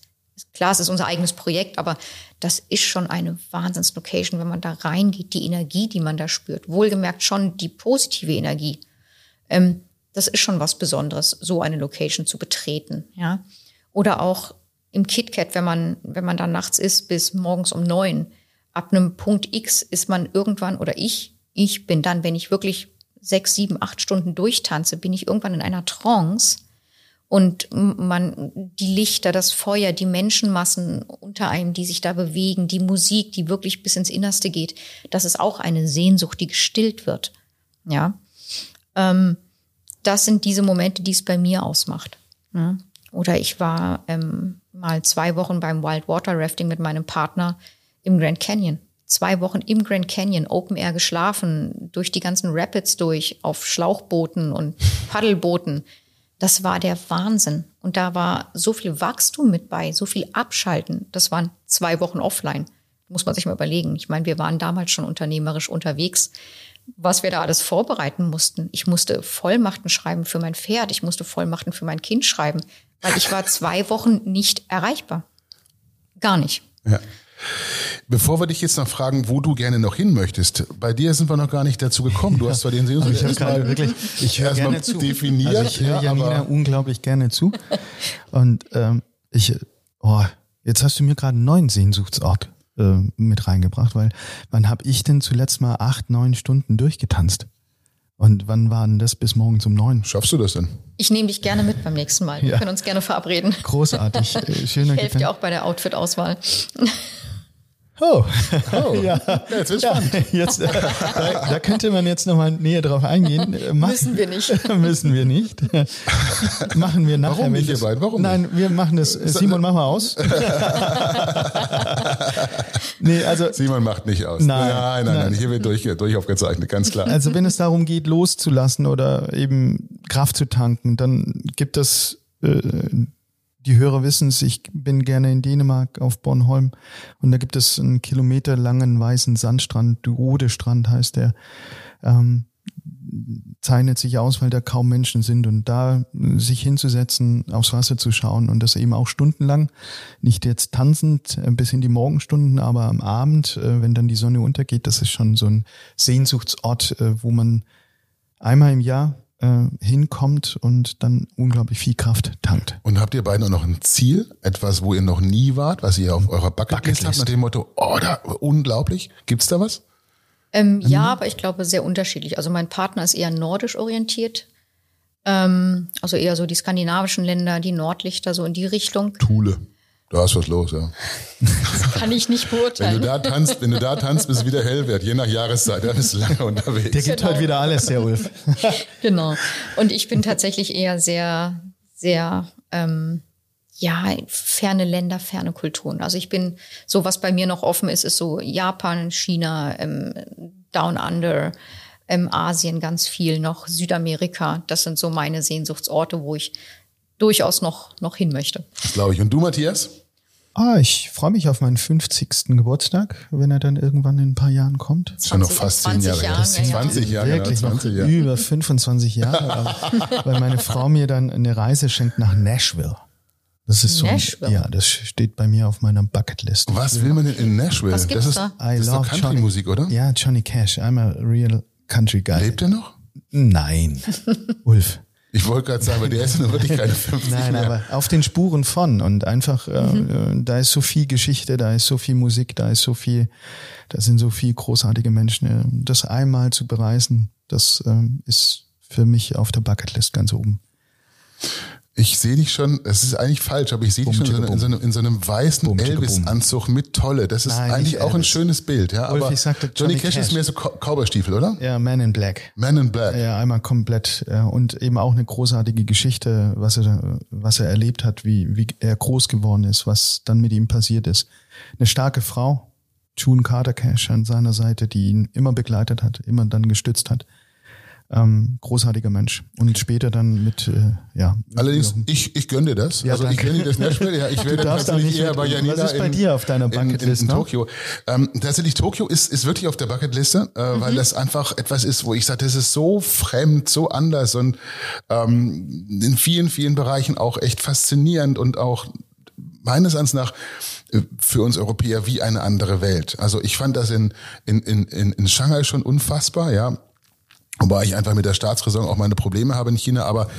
Klar, es ist unser eigenes Projekt, aber das ist schon eine Wahnsinns-Location, wenn man da reingeht, die Energie, die man da spürt. Wohlgemerkt schon die positive Energie. Ähm, das ist schon was Besonderes, so eine Location zu betreten, ja. Oder auch im KitKat, wenn man, wenn man da nachts ist bis morgens um neun. Ab einem Punkt X ist man irgendwann, oder ich, ich bin dann, wenn ich wirklich sechs, sieben, acht Stunden durchtanze, bin ich irgendwann in einer Trance und man, die Lichter, das Feuer, die Menschenmassen unter einem, die sich da bewegen, die Musik, die wirklich bis ins Innerste geht, das ist auch eine Sehnsucht, die gestillt wird. Ja. Ähm, das sind diese Momente, die es bei mir ausmacht. Ja? Oder ich war ähm, mal zwei Wochen beim Wild Water Rafting mit meinem Partner im Grand Canyon zwei Wochen im Grand Canyon Open Air geschlafen, durch die ganzen Rapids durch, auf Schlauchbooten und Paddelbooten. Das war der Wahnsinn. Und da war so viel Wachstum mit bei, so viel Abschalten. Das waren zwei Wochen offline. Muss man sich mal überlegen. Ich meine, wir waren damals schon unternehmerisch unterwegs. Was wir da alles vorbereiten mussten. Ich musste Vollmachten schreiben für mein Pferd. Ich musste Vollmachten für mein Kind schreiben, weil ich war zwei Wochen nicht erreichbar. Gar nicht. Ja. Bevor wir dich jetzt noch fragen, wo du gerne noch hin möchtest, bei dir sind wir noch gar nicht dazu gekommen. Du hast zwar den Sehnsucht ich gerade wirklich, ich höre gerne zu. definiert. Also ich höre Janina unglaublich gerne zu. Und ähm, ich, oh, jetzt hast du mir gerade einen neuen Sehnsuchtsort äh, mit reingebracht, weil wann habe ich denn zuletzt mal acht, neun Stunden durchgetanzt? Und wann war denn das bis morgens um neun? Schaffst du das denn? Ich nehme dich gerne mit beim nächsten Mal. Wir können uns gerne verabreden. Großartig. Schöner ich helfe dir auch bei der Outfit-Auswahl. Oh, Oh, ja. jetzt wird's ja, spannend. jetzt, äh, da, da könnte man jetzt nochmal näher drauf eingehen. Äh, mach- Müssen wir nicht. müssen wir nicht. machen wir nachher. Warum nicht, ihr das- beiden? Warum Nein, wir machen das. Äh, Simon, mach mal aus. nee, also Simon macht nicht aus. Nein, nein, nein, nein. nein. Hier wird durch, durch aufgezeichnet, ganz klar. Also wenn es darum geht, loszulassen oder eben Kraft zu tanken, dann gibt es, äh, die Hörer wissen es, ich bin gerne in Dänemark auf Bornholm. Und da gibt es einen kilometerlangen weißen Sandstrand, Duode-Strand heißt der, ähm, zeichnet sich aus, weil da kaum Menschen sind. Und da sich hinzusetzen, aufs Wasser zu schauen und das eben auch stundenlang, nicht jetzt tanzend äh, bis in die Morgenstunden, aber am Abend, äh, wenn dann die Sonne untergeht, das ist schon so ein Sehnsuchtsort, äh, wo man einmal im Jahr äh, hinkommt und dann unglaublich viel Kraft tankt. Und habt ihr beiden auch noch ein Ziel? Etwas, wo ihr noch nie wart, was ihr auf eurer Bucketlist, Bucketlist. habt, nach dem Motto, oh, da, unglaublich. Gibt's da was? Ähm, ja, aber ich glaube sehr unterschiedlich. Also mein Partner ist eher nordisch orientiert. Ähm, also eher so die skandinavischen Länder, die Nordlichter, so in die Richtung. Thule. Da ist was los, ja. Kann ich nicht Wenn du beurteilen. da tanzt, wenn du da tanzt, bis es wieder hell wird, je nach Jahreszeit, dann bist du lange unterwegs. Der gibt Genau. heute wieder alles, der Ulf. Genau. Und ich bin tatsächlich eher sehr, sehr, ähm, ja, ferne Länder, ferne Kulturen. Also ich bin, so was bei mir noch offen ist, ist so Japan, China, ähm, Down Under, ähm, Asien ganz viel noch, Südamerika. Das sind so meine Sehnsuchtsorte, wo ich durchaus noch, noch hin möchte. Das glaube ich. Und du, Matthias? Ah, ich freue mich auf meinen 50. Geburtstag, wenn er dann irgendwann in ein paar Jahren kommt. Das ist schon noch 20 fast zehn 20 Jahre her. Jahren, ja, ja. 20 Jahre, genau, Wirklich noch 20 Jahre. über 25 Jahre, weil meine Frau mir dann eine Reise schenkt nach Nashville. Das ist so, ein, Nashville? ja, das steht bei mir auf meiner Bucketlist. Was will man denn in Nashville? Was gibt's das ist, da? I das ist doch love Country-Musik, oder? Ja, Johnny Cash. I'm a real country guy. Lebt er noch? Nein, Ulf. Ich wollte gerade sagen, weil der ist ja nur wirklich keine 50 Nein, mehr. aber auf den Spuren von und einfach, Mhm. äh, äh, da ist so viel Geschichte, da ist so viel Musik, da ist so viel, da sind so viele großartige Menschen. Äh, Das einmal zu bereisen, das ähm, ist für mich auf der Bucketlist ganz oben. Ich sehe dich schon, es ist eigentlich falsch, aber ich sehe dich schon in so, in, so einem, in so einem weißen. Elvis-Anzug mit Tolle. Das ist Nein, eigentlich auch ein schönes Bild. Ja, Ulf, aber sagte Johnny, Johnny Cash, ist Cash. mehr so Cowboy- Cowboy-Stiefel, oder? Ja, Man in Black. Man in Black. Ja, einmal komplett äh, und eben auch eine großartige Geschichte, was er, was er erlebt hat, wie, wie er groß geworden ist, was dann mit ihm passiert ist. Eine starke Frau, June Carter Cash an seiner Seite, die ihn immer begleitet hat, immer dann gestützt hat. Ähm, großartiger Mensch. Und später dann mit, äh, ja. Allerdings, ich, ich gönne dir das. Ja, also ich danke. gönne dir das Nashville. Ja, ich werde tatsächlich nicht eher bei was Janina ist bei in, dir auf deiner in, in, Bucketlist in noch? Tokio. Ähm, tatsächlich, Tokio ist, ist wirklich auf der Bucketliste, äh, Mhm. weil das einfach etwas ist, wo ich sage, das ist so fremd, so anders und ähm, in vielen, vielen Bereichen auch echt faszinierend und auch meines Erachtens nach äh, für uns Europäer wie eine andere Welt. Also ich fand das in, in, in, in in Shanghai schon unfassbar, ja. Wobei ich einfach mit der Staatsräson auch meine Probleme habe in China, aber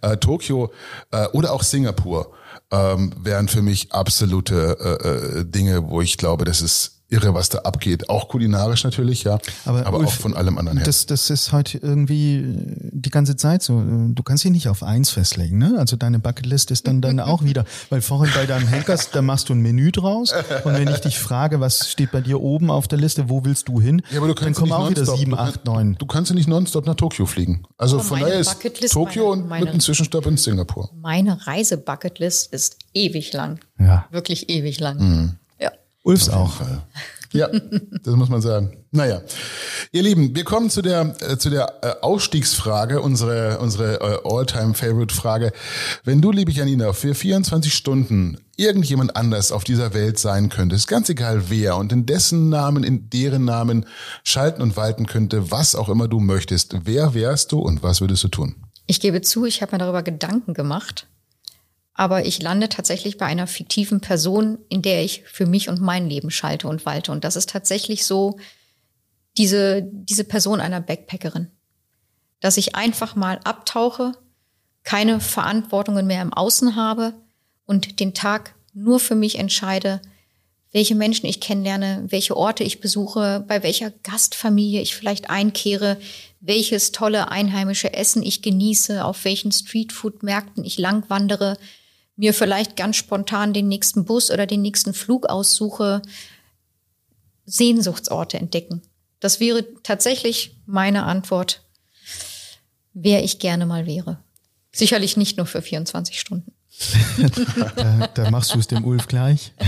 äh, Tokio äh, oder auch Singapur ähm, wären für mich absolute äh, äh, Dinge, wo ich glaube, das ist irre, was da abgeht. Auch kulinarisch natürlich, ja, aber, Aber auch Ulf, von allem anderen her. Das, das ist halt irgendwie äh, die ganze Zeit so. Äh, Du kannst dich nicht auf eins festlegen, ne? Also deine Bucketlist ist dann dann auch wieder, weil vorhin bei deinem Hankers, da machst du ein Menü draus und wenn ich dich frage, was steht bei dir oben auf der Liste, wo willst du hin? ja, aber du dann kannst kommen ja auch nicht wieder nonstop- sieben, acht, neun. Du kannst ja nicht nonstop nach Tokio fliegen. Also Aber von daher ist Bucketlist, Tokio meine- und meine- mit einem Zwischenstopp in Singapur. Meine Reise-Bucketlist ist ewig lang. Ja. Wirklich ewig lang. Mhm. Ulfs auch. Ja, das muss man sagen. Naja, ihr Lieben, wir kommen zu der äh, zu der äh, Ausstiegsfrage, unsere unsere äh, All-Time Favorite Frage. Wenn du, liebe Janina, für 24 Stunden irgendjemand anders auf dieser Welt sein könntest, ganz egal wer, und in dessen Namen, in deren Namen schalten und walten könnte, was auch immer du möchtest, wer wärst du und was würdest du tun? Ich gebe zu, ich habe mir darüber Gedanken gemacht, aber ich lande tatsächlich bei einer fiktiven Person, in der ich für mich und mein Leben schalte und walte. Und das ist tatsächlich so diese, diese Person einer Backpackerin. Dass ich einfach mal abtauche, keine Verantwortungen mehr im Außen habe und den Tag nur für mich entscheide, welche Menschen ich kennenlerne, welche Orte ich besuche, bei welcher Gastfamilie ich vielleicht einkehre, welches tolle einheimische Essen ich genieße, auf welchen Streetfood-Märkten ich langwandere, mir vielleicht ganz spontan den nächsten Bus oder den nächsten Flug aussuche. Sehnsuchtsorte entdecken. Das wäre tatsächlich meine Antwort, wer ich gerne mal wäre. Sicherlich nicht nur für 24 Stunden. da, da, machst du es dem Ulf gleich.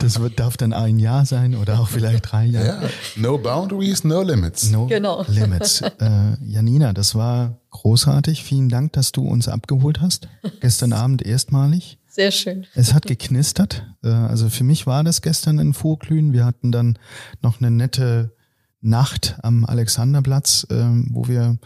Das wird, darf dann ein Jahr sein oder auch vielleicht drei Jahre. Ja. No boundaries, no limits. No genau. limits. Äh, Janina, das war großartig. Vielen Dank, dass du uns abgeholt hast. Gestern Abend erstmalig. Sehr schön. Es hat geknistert. Äh, also für mich war das gestern ein Vorglühen. Wir hatten dann noch eine nette Nacht am Alexanderplatz, ähm, wo wir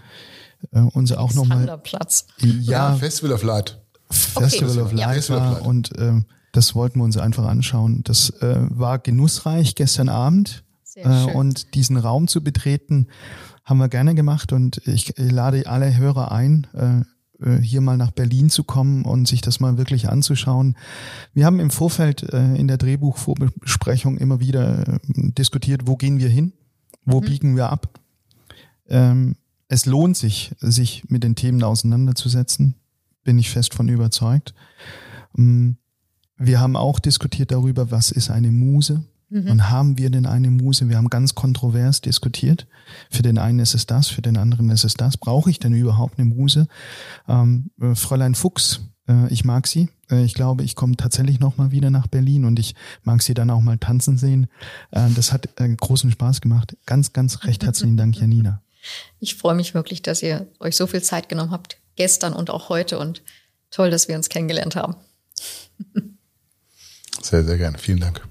äh, uns auch nochmal. Alexanderplatz. Ja, ja, Festival of Light. Festival okay. of Light ja. war und äh, das wollten wir uns einfach anschauen. Das äh, war genussreich gestern Abend äh, und diesen Raum zu betreten haben wir gerne gemacht und ich, lade alle Hörer ein, äh, äh, hier mal nach Berlin zu kommen und sich das mal wirklich anzuschauen. Wir haben im Vorfeld äh, in der Drehbuchvorbesprechung immer wieder diskutiert, wo gehen wir hin, wo mhm. biegen wir ab. Ähm, es lohnt sich, sich mit den Themen auseinanderzusetzen, bin ich fest von überzeugt. Ähm, wir haben auch diskutiert darüber, was ist eine Muse mhm. und haben wir denn eine Muse? Wir haben ganz kontrovers diskutiert. Für den einen ist es das, für den anderen ist es das. Brauche ich denn überhaupt eine Muse? Ähm, äh, Fräulein Fuchs, äh, ich mag sie. Äh, ich glaube, ich komme tatsächlich noch mal wieder nach Berlin und ich mag sie dann auch mal tanzen sehen. Äh, das hat äh, großen Spaß gemacht. Ganz, ganz recht herzlichen Dank, Janina. Ich freue mich wirklich, dass ihr euch so viel Zeit genommen habt, gestern und auch heute und toll, dass wir uns kennengelernt haben. Sehr, sehr gerne. Vielen Dank.